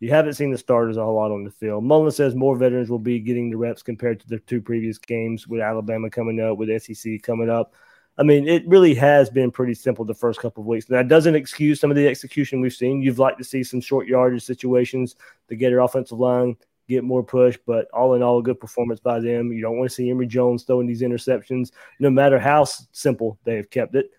You haven't seen the starters a whole lot on the field. Mullen says more veterans will be getting the reps compared to the two previous games with Alabama coming up, with SEC coming up. I mean, it really has been pretty simple the first couple of weeks. That doesn't excuse some of the execution we've seen. You've liked to see some short yardage situations to get your offensive line get more push, but all in all, a good performance by them. You don't want to see Emory Jones throwing these interceptions, no matter how simple they have kept it.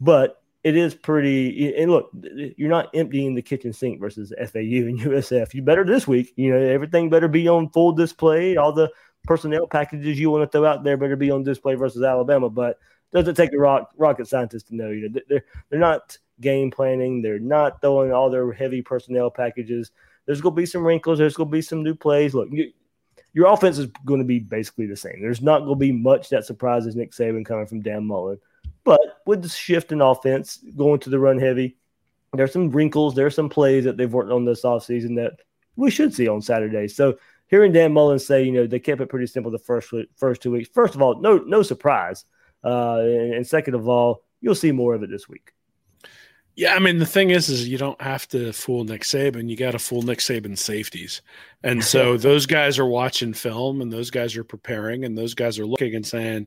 But it is pretty. And look, you're not emptying the kitchen sink versus FAU and <laughs> USF. You better this week. You know, everything better be on full display. All the personnel packages you want to throw out there better be on display versus Alabama. But doesn't take a rock, rocket scientist to know. You know, they're they're not game planning. They're not throwing all their heavy personnel packages. There's going to be some wrinkles. There's going to be some new plays. Look, you, your offense is going to be basically the same. There's not going to be much that surprises Nick Saban coming from Dan Mullen. But with the shift in offense, going to the run heavy, there's some wrinkles, there's some plays that they've worked on this offseason that we should see on Saturday. So hearing Dan Mullen say, you know, they kept it pretty simple the first first two weeks. First of all, no no surprise, uh, and, and second of all, you'll see more of it this week. Yeah, I mean the thing is, is you don't have to fool Nick Saban. You got to fool Nick Saban's safeties, and so <laughs> those guys are watching film, and those guys are preparing, and those guys are looking and saying,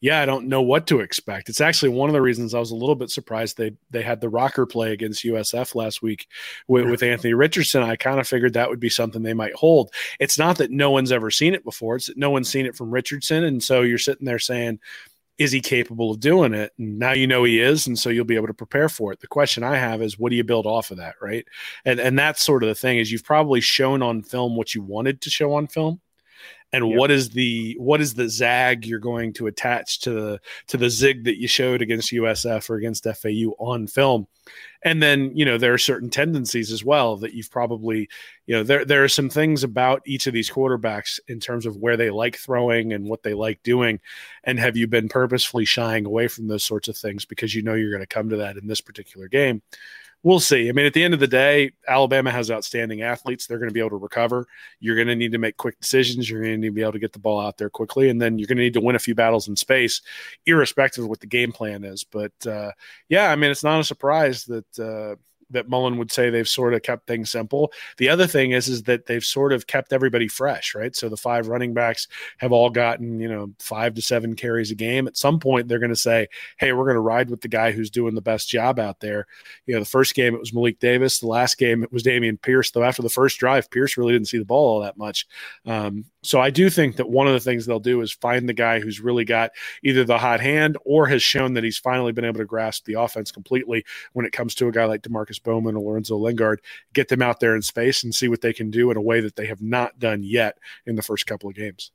"Yeah, I don't know what to expect." It's actually one of the reasons I was a little bit surprised they they had the rocker play against USF last week with, with Anthony Richardson. I kind of figured that would be something they might hold. It's not that no one's ever seen it before; it's that no one's seen it from Richardson, and so you're sitting there saying is he capable of doing it? And now you know he is, and so you'll be able to prepare for it. The question I have is, what do you build off of that, right? And and that's sort of the thing is you've probably shown on film what you wanted to show on film, and yep. what is the what is the zag you're going to attach to the to the zig that you showed against USF or against FAU on film? And then you know there are certain tendencies as well that you've probably you know there there are some things about each of these quarterbacks in terms of where they like throwing and what they like doing. And have you been purposefully shying away from those sorts of things because you know you're going to come to that in this particular game we'll see. I mean, at the end of the day, Alabama has outstanding athletes. They're going to be able to recover. You're going to need to make quick decisions. You're going to need to be able to get the ball out there quickly, and then you're going to need to win a few battles in space, irrespective of what the game plan is. But uh, yeah, I mean, it's not a surprise that. Uh, that Mullen would say they've sort of kept things simple. The other thing is is that they've sort of kept everybody fresh, right? So the five running backs have all gotten, you know, five to seven carries a game. At some point, they're going to say, "Hey, we're going to ride with the guy who's doing the best job out there." You know, the first game it was Malik Davis. The last game it was Dameon Pierce. Though after the first drive, Pierce really didn't see the ball all that much. Um, so I do think that one of the things they'll do is find the guy who's really got either the hot hand or has shown that he's finally been able to grasp the offense completely when it comes to a guy like Demarkcus Bowman or Lorenzo Lingard, get them out there in space and see what they can do in a way that they have not done yet in the first couple of games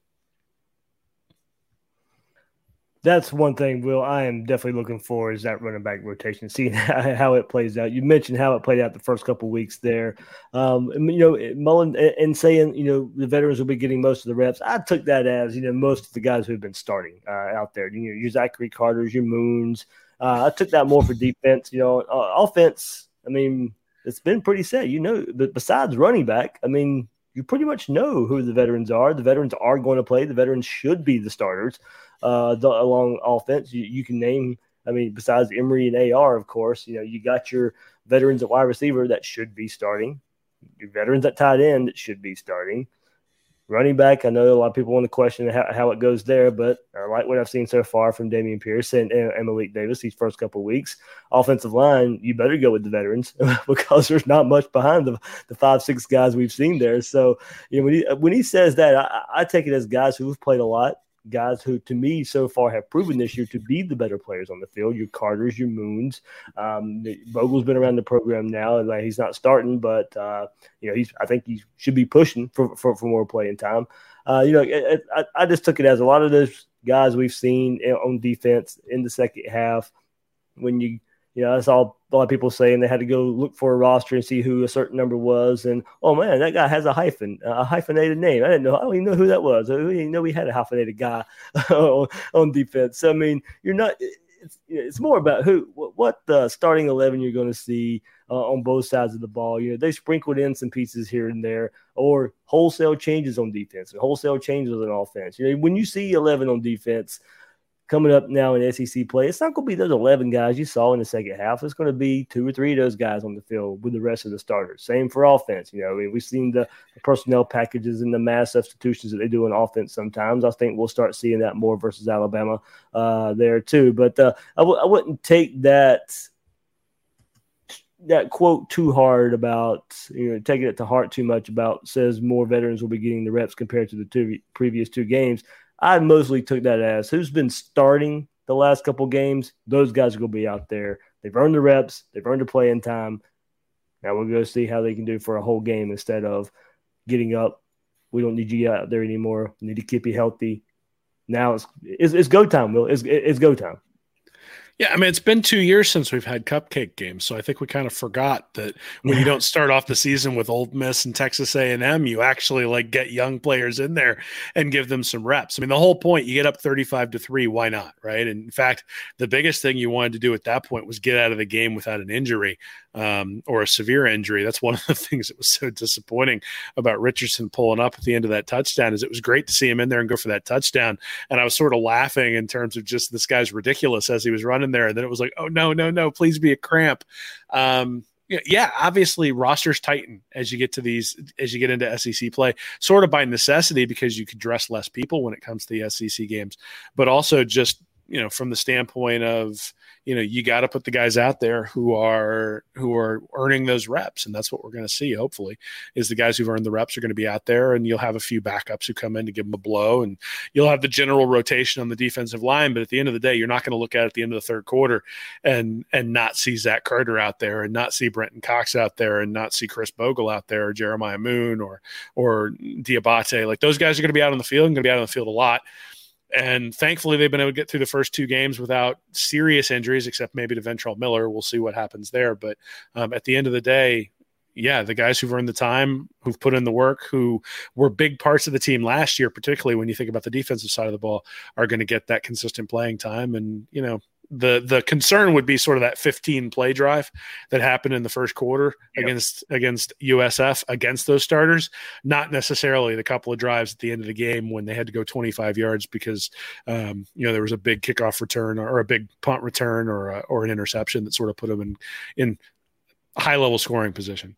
that's one thing, Will. I am definitely looking for is that running back rotation, seeing <laughs> how it plays out. You mentioned how it played out the first couple weeks there. Um, you know, Mullen and saying you know the veterans will be getting most of the reps. I took that as you know most of the guys who've been starting uh, out there. You know, your Zachary Carter's, your Moons. Uh, I took that more for defense. You know, uh, offense. I mean, it's been pretty set. You know, but besides running back, I mean, you pretty much know who the veterans are. The veterans are going to play. The veterans should be the starters uh, the, along offense. You, you, can name, I mean, besides Emory and AR, of course, you know, you got your veterans at wide receiver that should be starting, your veterans at tight end that should be starting. Running back, I know a lot of people want to question how, how it goes there, but I like what I've seen so far from Dameon Pierce and, and, and Malik Davis these first couple weeks. Offensive line, you better go with the veterans <laughs> because there's not much behind the, the five, six guys we've seen there. So, you know, when he, when he says that, I, I take it as guys who've played a lot, guys who, to me, so far have proven this year to be the better players on the field. Your Carters, your Moons. Um, Bogle's been around the program now, and like, he's not starting, but uh, you know he's. I think he should be pushing for for, for more playing time. Uh, you know, it, I, I just took it as a lot of those guys we've seen on defense in the second half. When you you know, I saw a lot of people saying they had to go look for a roster and see who a certain number was. And oh man, that guy has a hyphen, a hyphenated name. I didn't know. I don't even know who that was. I didn't know we had a hyphenated guy <laughs> on, defense. So, I mean, you're not. It's, it's more about who, what the starting eleven you're going to see uh, on both sides of the ball. You know, they sprinkled in some pieces here and there, or wholesale changes on defense and wholesale changes on offense. You know, when you see eleven on defense coming up now in SEC play, it's not going to be those 11 guys you saw in the second half. It's going to be two or three of those guys on the field with the rest of the starters. Same for offense. You know, I mean, we've seen the, the personnel packages and the mass substitutions that they do in offense sometimes. I think we'll start seeing that more versus Alabama uh, there too. But uh, I w- I wouldn't take that that quote too hard about you know taking it to heart too much about says more veterans will be getting the reps compared to the two previous two games. I mostly took that as who's been starting the last couple games. Those guys are going to be out there. They've earned the reps. They've earned the playing time. Now we'll go see how they can do for a whole game instead of getting up. We don't need you out there anymore. We need to keep you healthy. Now it's it's, it's go time. Will it's it's go time. Yeah, I mean it's been two years since we've had cupcake games, so I think we kind of forgot that when you don't start off the season with Ole Miss and Texas A and M, you actually like get young players in there and give them some reps. I mean, the whole point you get up thirty-five to three, why not, right? And in fact, the biggest thing you wanted to do at that point was get out of the game without an injury um, or a severe injury. That's one of the <laughs> things that was so disappointing about Richardson pulling up at the end of that touchdown. Is it was great to see him in there and go for that touchdown, and I was sort of laughing in terms of just this guy's ridiculous as he was running there. And then it was like, oh no, no, no, please be a cramp. Um, yeah, obviously rosters tighten as you get to these as you get into SEC play, sort of by necessity because you could dress less people when it comes to the SEC games, but also just you know from the standpoint of you know you got to put the guys out there who are who are earning those reps and that's what we're going to see hopefully is the guys who've earned the reps are going to be out there and you'll have a few backups who come in to give them a blow and you'll have the general rotation on the defensive line but at the end of the day you're not going to look at, at the end of the third quarter and and not see Zach Carter out there and not see Brenton Cox out there and not see Khris Bogle out there or Jeremiah Moon or or Diabate. Like those guys are going to be out on the field and going to be out on the field a lot and thankfully, they've been able to get through the first two games without serious injuries, except maybe to Ventrell Miller. We'll see what happens there. But um, at the end of the day, yeah, the guys who've earned the time, who've put in the work, who were big parts of the team last year, particularly when you think about the defensive side of the ball, are going to get that consistent playing time. And, you know, the the concern would be sort of that 15 play drive that happened in the first quarter yep. against against USF against those starters, not necessarily the couple of drives at the end of the game when they had to go 25 yards because um, you know there was a big kickoff return or, a big punt return or a, or an interception that sort of put them in in high level scoring position.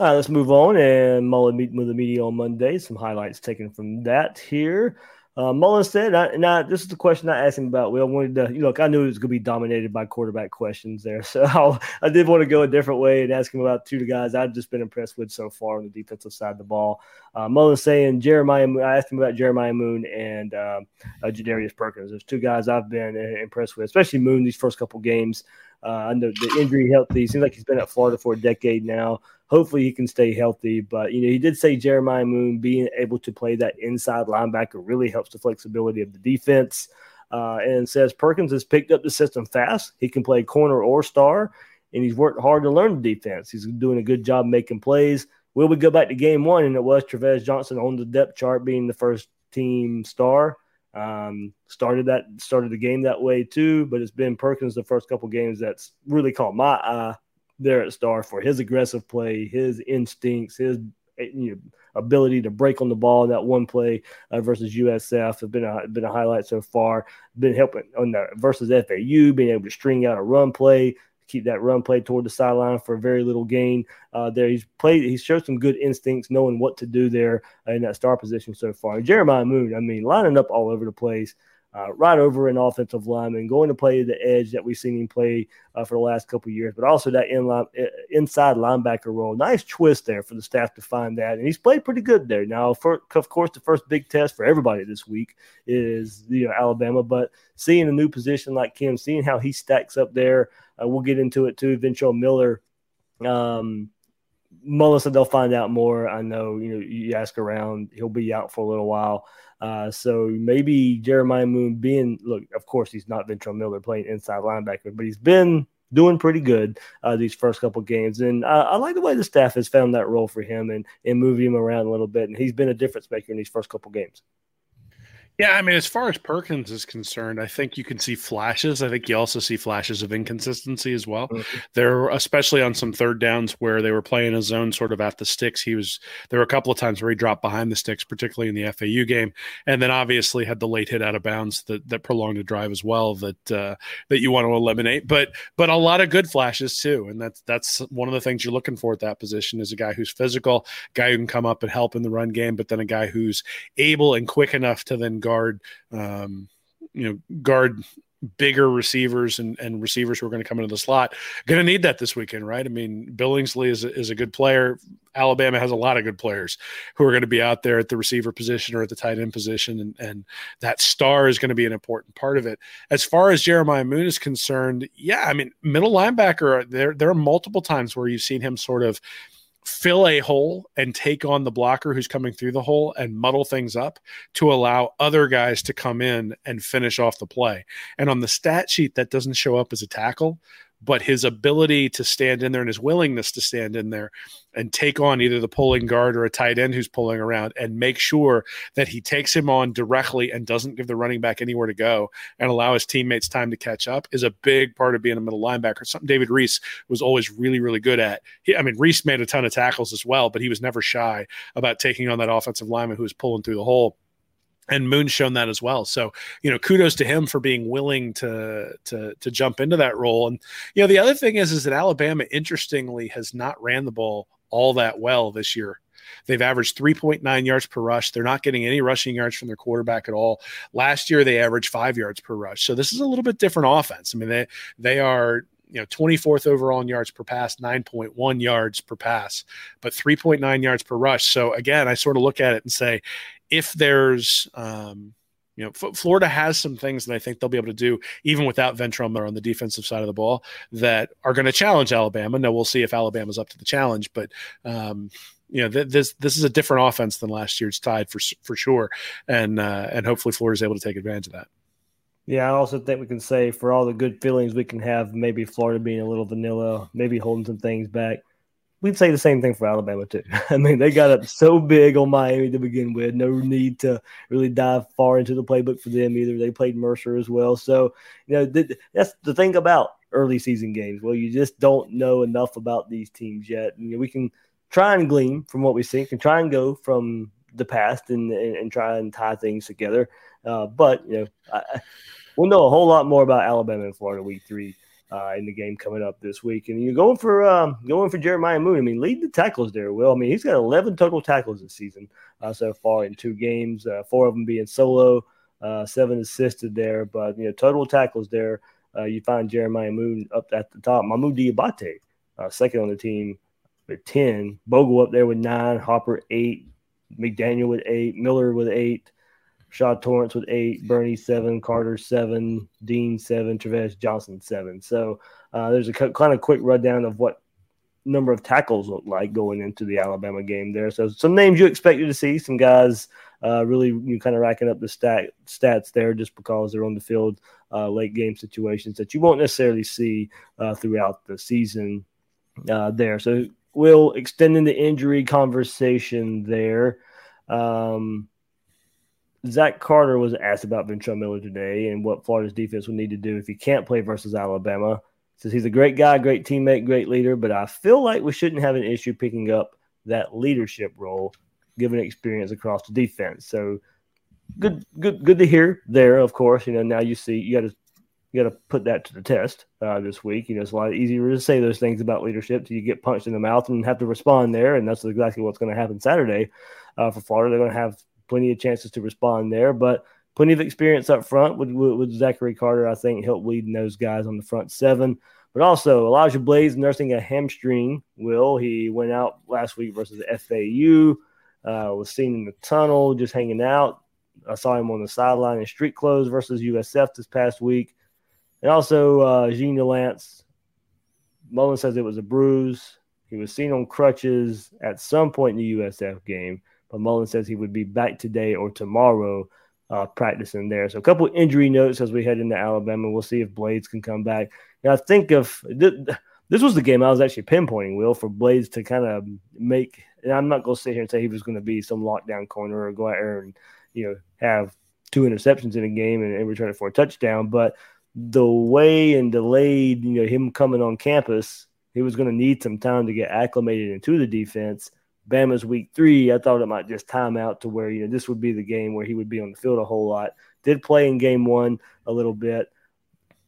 All right, let's move on and Mullen meeting with the media on Monday. Some highlights taken from that here. Uh, Mullen said, I, this is the question I asked him about. We wanted to, you know, look, I knew it was going to be dominated by quarterback questions there. <laughs> So I'll, i did want to go a different way and ask him about two guys I've just been impressed with so far on the defensive side of the ball. Uh, Mullen saying Jeremiah, I asked him about Jeremiah Moon and uh, uh, Jadarius Perkins. There's two guys I've been uh, impressed with, especially Moon these first couple games. Uh, I know the injury healthy. Seems like he's been at Florida for a decade now. Hopefully he can stay healthy. But you know, he did say Jeremiah Moon being able to play that inside linebacker really helps the flexibility of the defense. Uh, and says Perkins has picked up the system fast. He can play corner or star, and he's worked hard to learn the defense. He's doing a good job making plays. Will we go back to game one? And it was Tre'Vez Johnson on the depth chart being the first team star. Um, started that started the game that way too, but it's been Perkins the first couple games that's really caught my eye there at Star for his aggressive play, his instincts, his you know, ability to break on the ball in that one play uh, versus USF has been a been a highlight so far. Been helping on the versus FAU, being able to string out a run play, keep that run play toward the sideline for very little gain. Uh, there, he's played. He's showed some good instincts, knowing what to do there in that star position so far. Jeremiah Moon, I mean, lining up all over the place uh, right over an offensive lineman, going to play the edge that we've seen him play uh, for the last couple years, but also that in line, inside linebacker role. Nice twist there for the staff to find that, and he's played pretty good there. Now, for, of course, the first big test for everybody this week is you know Alabama, but seeing a new position like Kim, seeing how he stacks up there, uh, we'll get into it too. Ventrell Miller. Um, Mullen said they'll find out more. I know, you know, you ask around, he'll be out for a little while. Uh, so maybe Jeremiah Moon being look, of course, he's not Ventrell Miller playing inside linebacker, but he's been doing pretty good uh, these first couple games. And uh, I like the way the staff has found that role for him and and moving him around a little bit. And he's been a difference maker in these first couple games. Yeah, I mean, as far as Perkins is concerned, I think you can see flashes. I think you also see flashes of inconsistency as well. Mm-hmm. There, especially on some third downs where they were playing a zone sort of at the sticks. He was there were a couple of times where he dropped behind the sticks, particularly in the FAU game, and then obviously had the late hit out of bounds that that prolonged the drive as well. That uh, that you want to eliminate, but but a lot of good flashes too, and that's that's one of the things you're looking for at that position is a guy who's physical, guy who can come up and help in the run game, but then a guy who's able and quick enough to then guard, um, you know, guard bigger receivers and, and receivers who are going to come into the slot. Going to need that this weekend, right? I mean, Billingsley is a, is a good player. Alabama has a lot of good players who are going to be out there at the receiver position or at the tight end position, and, and that star is going to be an important part of it. As far as Jeremiah Moon is concerned, yeah, I mean, middle linebacker. There there are multiple times where you've seen him sort of fill a hole and take on the blocker who's coming through the hole and muddle things up to allow other guys to come in and finish off the play. And on the stat sheet, that doesn't show up as a tackle, but his ability to stand in there and his willingness to stand in there and take on either the pulling guard or a tight end who's pulling around and make sure that he takes him on directly and doesn't give the running back anywhere to go and allow his teammates time to catch up is a big part of being a middle linebacker. Something David Reese was always really, really good at. He, I mean, Reese made a ton of tackles as well, but he was never shy about taking on that offensive lineman who was pulling through the hole and Moon's shown that as well. So, you know, kudos to him for being willing to to to jump into that role. And you know, the other thing is is that Alabama interestingly has not ran the ball all that well this year. They've averaged 3.9 yards per rush. They're not getting any rushing yards from their quarterback at all. Last year they averaged 5 yards per rush. So this is a little bit different offense. I mean, they they are you know 24th overall in yards per pass 9.1 yards per pass but 3.9 yards per rush so again i sort of look at it and say if there's um, you know, F- Florida has some things that I think they'll be able to do even without Ventrell Miller on the defensive side of the ball that are going to challenge Alabama. Now we'll see if Alabama's up to the challenge, but um, you know, th- this this is a different offense than last year's Tide for for sure, and uh, and hopefully Florida's able to take advantage of that. Yeah, I also think we can say for all the good feelings we can have, maybe Florida being a little vanilla, maybe holding some things back we'd say the same thing for Alabama too. <laughs> I mean, they got up so big on Miami to begin with. No need to really dive far into the playbook for them either. They played Mercer as well. So, you know, th- that's the thing about early season games. Well, you just don't know enough about these teams yet. And, you know, we can try and glean from what we see, can try and go from the past and, and, and try and tie things together. Uh, but, you know, I, we'll know a whole lot more about Alabama and Florida week three uh, in the game coming up this week. And you're going for um, going for Jeremiah Moon. I mean, lead the tackles there, Will. I mean, he's got 11 total tackles this season uh, so far in two games, uh, four of them being solo, uh, seven assisted there. But you know, total tackles there, uh, you find Jeremiah Moon up at the top. Mohamoud Diabate, uh, second on the team with 10. Bogle up there with nine. Hopper eight. McDaniel with eight. Miller with eight. Shaw Torrence with eight, Burney seven, Carter seven, Dean seven, Tre'Vez Johnson seven. So uh, there's a kind of quick rundown of what number of tackles look like going into the Alabama game there. So some names you expected to see, some guys uh, really you kind of racking up the stat stats there just because they're on the field uh, late game situations that you won't necessarily see uh, throughout the season uh, there. So we'll extending the injury conversation there. Um, Zach Carter was asked about Ventrell Miller today and what Florida's defense would need to do if he can't play versus Alabama. Says he's a great guy, great teammate, great leader, but I feel like we shouldn't have an issue picking up that leadership role given experience across the defense. So good, good, good to hear there. Of course, you know now you see you got to you got to put that to the test uh, this week. You know, it's a lot easier to say those things about leadership till you get punched in the mouth and have to respond there, and that's exactly what's going to happen Saturday uh, for Florida. They're going to have plenty of chances to respond there, but plenty of experience up front with, with, with Zachary Carter. I think help leading those guys on the front seven. But also Elijah Blades nursing a hamstring. Will he went out last week versus FAU? Uh, was seen in the tunnel just hanging out. I saw him on the sideline in street clothes versus USF this past week. And also uh, Jean Delance. Mullen says it was a bruise. He was seen on crutches at some point in the USF game. But Mullen says he would be back today or tomorrow uh, practicing there. So a couple injury notes as we head into Alabama. We'll see if Blades can come back. I think of this was the game I was actually pinpointing, Will, for Blades to kind of make. And I'm not going to sit here and say he was going to be some lockdown corner or go out there and you know have two interceptions in a game and, and return it for a touchdown. But the way and delayed, you know, him coming on campus, he was going to need some time to get acclimated into the defense. Bama's week three, I thought it might just time out to where, you know, this would be the game where he would be on the field a whole lot. Did play in game one a little bit.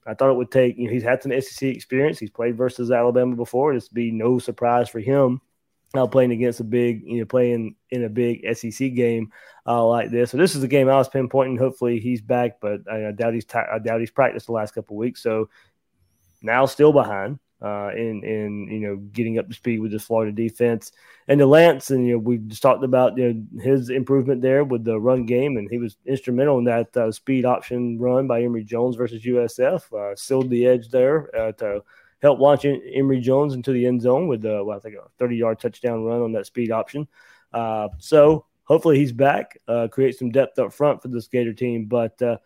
I thought it would take, you know, he's had some SEC experience. He's played versus Alabama before. This would be no surprise for him now playing against a big, you know, playing in a big SEC game uh, like this. So this is a game I was pinpointing. Hopefully he's back, but I, I doubt he's t- I doubt he's practiced the last couple weeks. So now still behind uh, in in you know getting up to speed with this Florida defense. And Delance and you know we just talked about you know his improvement there with the run game, and he was instrumental in that uh, speed option run by Emory Jones versus USF. Uh, sealed the edge there uh, to help launch Emory Jones into the end zone with uh, well, I think a 30 yard touchdown run on that speed option. Uh, so hopefully he's back, uh, create some depth up front for this Gator team, but. Uh,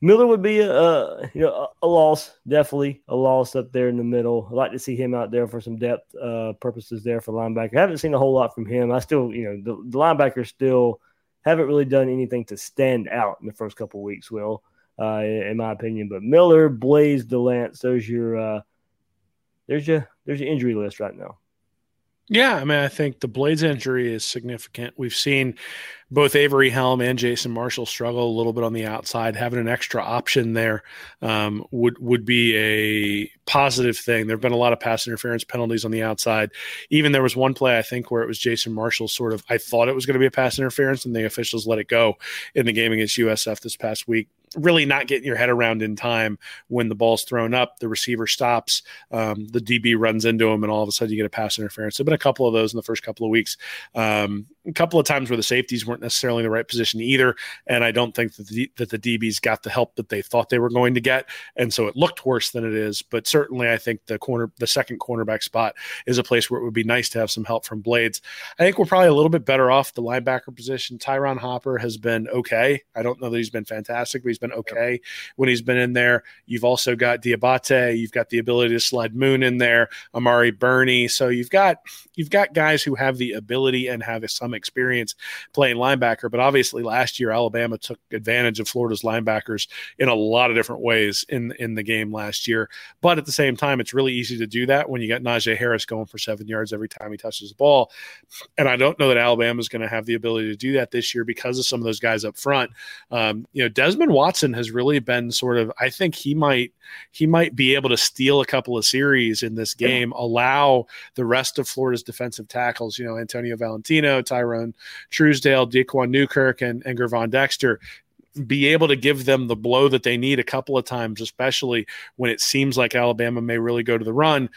Miller would be a, a you know a, loss, definitely a loss up there in the middle. I'd like to see him out there for some depth uh, purposes there for linebacker. I haven't seen a whole lot from him. I still, you know, the, the linebackers still haven't really done anything to stand out in the first couple weeks. Will, uh, in my opinion, but Miller, Blades, Delance, those your uh, there's your there's your injury list right now. Yeah, I mean, I think the Blades injury is significant. We've seen both Avery Helm and Jason Marshall struggle a little bit on the outside. Having an extra option there um, would would be a positive thing. There have been a lot of pass interference penalties on the outside. Even there was one play I think where it was Jason Marshall. Sort of, I thought it was going to be a pass interference, and the officials let it go in the game against USF this past week really not getting your head around in time when the ball's thrown up, the receiver stops, um, the DB runs into him, and all of a sudden you get a pass interference. There've been a couple of those in the first couple of weeks. Um, a couple of times where the safeties weren't necessarily in the right position either, and I don't think that the, that the DBs got the help that they thought they were going to get, and so it looked worse than it is. But certainly, I think the corner, the second cornerback spot, is a place where it would be nice to have some help from Blades. I think we're probably a little bit better off the linebacker position. Tyron Hopper has been okay. I don't know that he's been fantastic, but he's been okay yep. when he's been in there. You've also got Diabate. You've got the ability to slide Moon in there. Amari Burney. So you've got you've got guys who have the ability and have some experience playing linebacker. But obviously, last year Alabama took advantage of Florida's linebackers in a lot of different ways in in the game last year. But at the same time, it's really easy to do that when you got Najee Harris going for seven yards every time he touches the ball. And I don't know that Alabama is going to have the ability to do that this year because of some of those guys up front. Um, you know, Desmond Watson Watson has really been sort of. I think he might he might be able to steal a couple of series in this game, yeah. allow the rest of Florida's defensive tackles, you know, Antonio Valentino, Tyrone Truesdell, Daquan Newkirk, and, and Gervon Dexter be able to give them the blow that they need a couple of times, especially when it seems like Alabama may really go to the run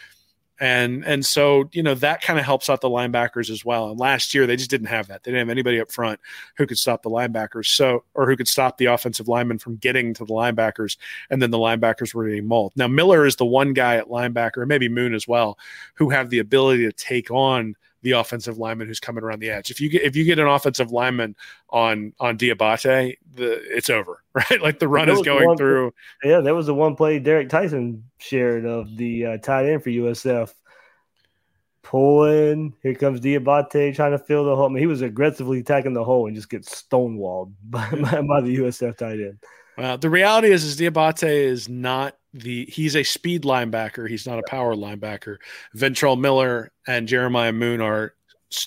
and and so you know that kind of helps out the linebackers as well. And last year they just didn't have that. They didn't have anybody up front who could stop the linebackers, so or who could stop the offensive linemen from getting to the linebackers, and then the linebackers were getting mauled. Now Miller is the one guy at linebacker, maybe Moon as well, who have the ability to take on the offensive lineman who's coming around the edge. If you get if you get an offensive lineman on on Diabate, the it's over, <laughs> right? Like the run is going one, through. Yeah, that was the one play Derek Tyson shared of the uh, tight end for USF. Pulling, here comes Diabate trying to fill the hole. I mean, he was aggressively attacking the hole and just gets stonewalled <laughs> by, by the USF tight end. Well, the reality is, is Diabate is not the he's a speed linebacker. He's not a power linebacker. Ventrell Miller and Jeremiah Moon are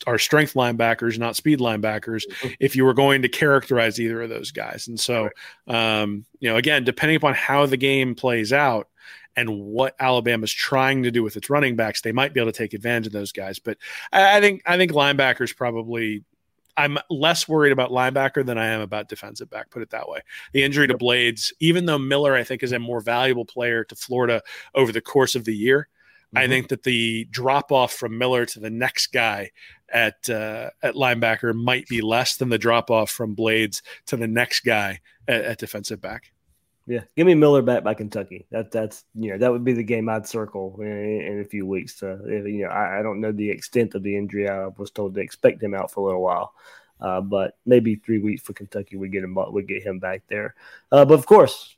are strength linebackers, not speed linebackers. Mm-hmm. If you were going to characterize either of those guys, and so um, you know, again, depending upon how the game plays out and what Alabama's trying to do with its running backs, they might be able to take advantage of those guys. But I, I think I think linebackers probably I'm less worried about linebacker than I am about defensive back. Put it that way. The injury to Blades, even though Miller, I think, is a more valuable player to Florida over the course of the year, mm-hmm. I think that the drop off from Miller to the next guy at uh, at linebacker might be less than the drop off from Blades to the next guy at, at defensive back. Yeah, give me Miller back by Kentucky. That that's you know that would be the game I'd circle in, in a few weeks. To, you know, I, I, don't know the extent of the injury. I was told to expect him out for a little while, uh, but maybe three weeks for Kentucky we get him we get him back there. Uh, but of course,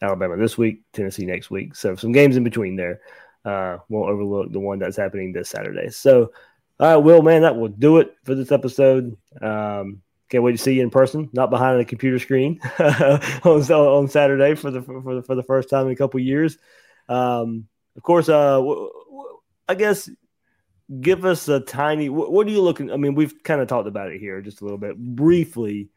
Alabama this week, Tennessee next week. So some games in between there. Uh, won't overlook the one that's happening this Saturday. So, all right, Will, man, that will do it for this episode. Um, can't wait to see you in person, not behind a computer screen <laughs> on, on Saturday for the for the for the first time in a couple years. Um, of course, uh, I guess give us a tiny. What are you looking? I mean, we've kind of talked about it here just a little bit briefly.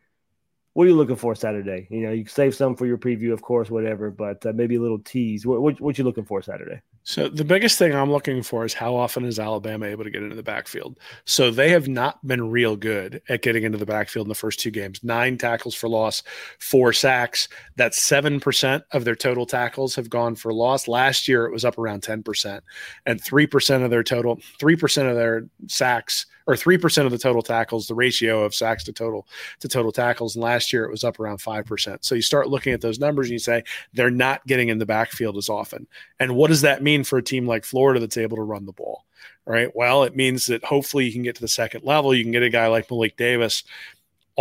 What are you looking for Saturday? You know, you save some for your preview, of course, whatever, but uh, maybe a little tease. What, what what you looking for Saturday? So the biggest thing I'm looking for is how often is Alabama able to get into the backfield? So they have not been real good at getting into the backfield in the first two games. Nine tackles for loss, four sacks. That's seven percent of their total tackles have gone for loss. Last year it was up around ten percent, and three percent of their total, three percent of their sacks or 3% of the total tackles, the ratio of sacks to total to total tackles. And last year it was up around 5%. So you start looking at those numbers and you say they're not getting in the backfield as often. And what does that mean for a team like Florida that's able to run the ball? Right. Well, it means that hopefully you can get to the second level. You can get a guy like Malik Davis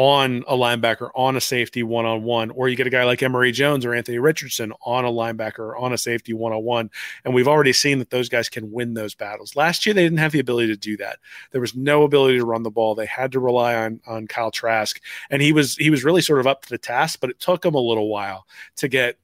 on a linebacker, on a safety one on one, or you get a guy like Emory Jones or Anthony Richardson on a linebacker, on a safety one on one. And we've already seen that those guys can win those battles. Last year, they didn't have the ability to do that. There was no ability to run the ball. They had to rely on, on Kyle Trask. And he was he was really sort of up to the task, but it took him a little while to get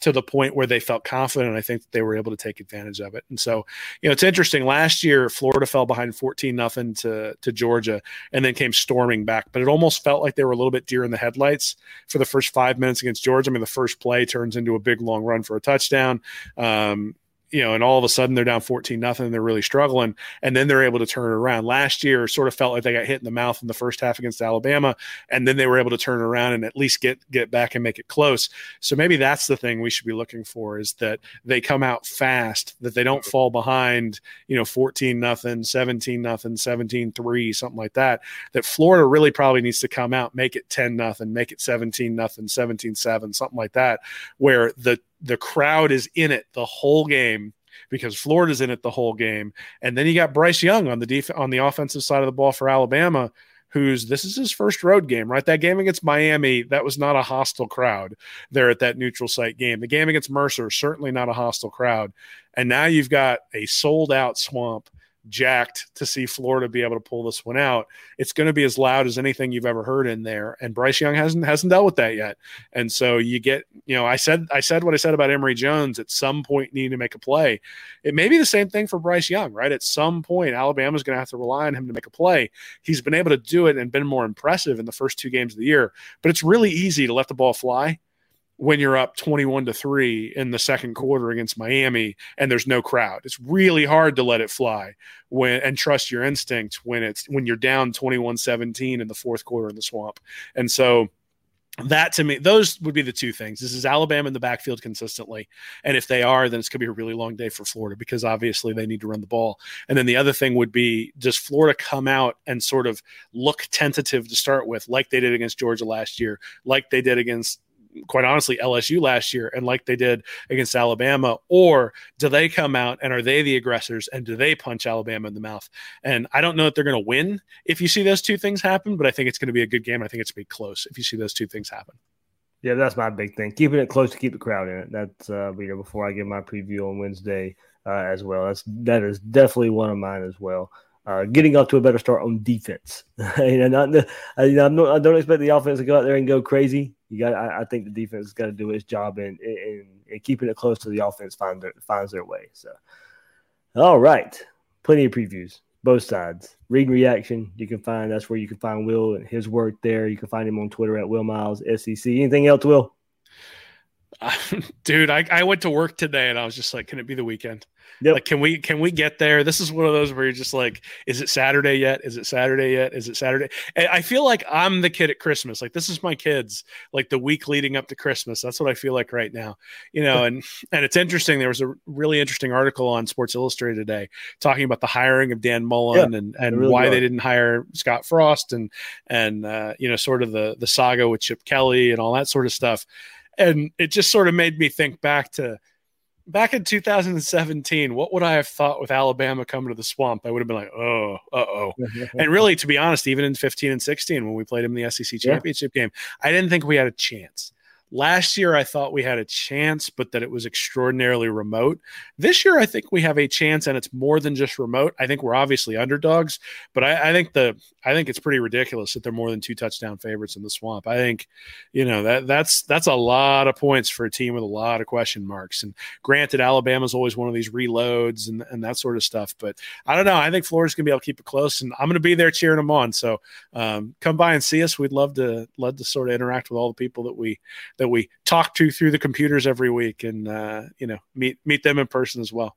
to the point where they felt confident. I think they were able to take advantage of it. And so, you know, it's interesting. Last year, Florida fell behind 14 nothing to, to Georgia and then came storming back. But it almost felt like they were a little bit deer in the headlights for the first five minutes against Georgia. I mean, the first play turns into a big long run for a touchdown. Um, you know, and all of a sudden they're down 14 nothing. They're really struggling. And then they're able to turn it around. Last year sort of felt like they got hit in the mouth in the first half against Alabama. And then they were able to turn around and at least get get back and make it close. So maybe that's the thing we should be looking for is that they come out fast, that they don't fall behind, you know, 14 nothing, 17 nothing, 17 3, something like that. That Florida really probably needs to come out, make it 10 nothing, make it 17 nothing, 17 7, something like that, where the the crowd is in it the whole game because Florida's in it the whole game. And then you got Bryce Young on the def- on the offensive side of the ball for Alabama, who's this is his first road game, right? That game against Miami, that was not a hostile crowd there at that neutral site game. The game against Mercer, certainly not a hostile crowd. And now you've got a sold out swamp jacked to see Florida be able to pull this one out. It's going to be as loud as anything you've ever heard in there. And Bryce Young hasn't hasn't dealt with that yet. And so you get, you know, I said I said what I said about Emory Jones at some point needing to make a play. It may be the same thing for Bryce Young, right? At some point, Alabama's going to have to rely on him to make a play. He's been able to do it and been more impressive in the first two games of the year, but it's really easy to let the ball fly when you're up 21 to 3 in the second quarter against Miami and there's no crowd. It's really hard to let it fly when and trust your instinct when it's when you're down 21-17 in the fourth quarter in the swamp. And so that to me, those would be the two things. This is Alabama in the backfield consistently. And if they are, then it's going to be a really long day for Florida because obviously they need to run the ball. And then the other thing would be does Florida come out and sort of look tentative to start with, like they did against Georgia last year, like they did against quite honestly LSU last year and like they did against Alabama or do they come out and are they the aggressors and do they punch Alabama in the mouth? And I don't know that they're going to win if you see those two things happen but I think it's going to be a good game. I think it's going to be close if you see those two things happen. Yeah that's my big thing. Keeping it close to keep the crowd in it. That's uh you know before I give my preview on Wednesday uh, as well. That's that is definitely one of mine as well. Uh, getting off to a better start on defense. <laughs> you know, not, you know, not, i don't expect the offense to go out there and go crazy, you got. I, I, think the defense got to do its job in, in, in keeping it close to the offense find their, finds their way. So, all right, plenty of previews, both sides. Read reaction. You can find that's where you can find Will and his work there. You can find him on Twitter at Will Miles SEC. Anything else, Will? <laughs> dude, I, I went to work today and I was just like, can it be the weekend? Yep. Like, can we can we get there? This is one of those where you're just like, is it Saturday yet? Is it Saturday yet? Is it Saturday? And I feel like I'm the kid at Christmas. Like this is my kids. Like the week leading up to Christmas. That's what I feel like right now. You know, and <laughs> and it's interesting. There was a really interesting article on Sports Illustrated today talking about the hiring of Dan Mullen yeah, and and really why they didn't hire Scott Frost and and uh, you know sort of the the saga with Chip Kelly and all that sort of stuff and it just sort of made me think back to back in 2017 what would i have thought with alabama coming to the swamp? I would have been like oh uh-oh. <laughs> And really to be honest even in 15 and 16 when we played him in the sec championship yeah. game i didn't think we had a chance Last year, I thought we had a chance, but that it was extraordinarily remote. This year, I think we have a chance, and it's more than just remote. I think we're obviously underdogs, but I, I think the I think it's pretty ridiculous that they're more than two touchdown favorites in the swamp. I think, you know, that that's that's a lot of points for a team with a lot of question marks. And granted, Alabama's always one of these reloads and, and that sort of stuff, but I don't know. I think Florida's gonna be able to keep it close, and I'm gonna be there cheering them on. So um, come by and see us. We'd love to love to sort of interact with all the people that we that we talk to through the computers every week, and uh, you know meet meet them in person as well.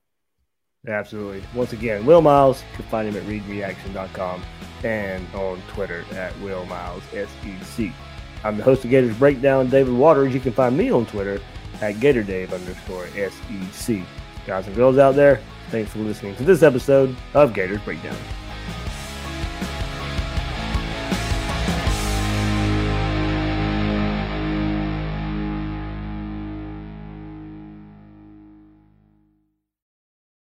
Absolutely. Once again, Will Miles. You can find him at readreaction.com and on Twitter at Will Miles SEC. I'm the host of Gators Breakdown, David Waters. You can find me on Twitter at GatorDave underscore SEC. Guys and girls out there, thanks for listening to this episode of Gators Breakdown.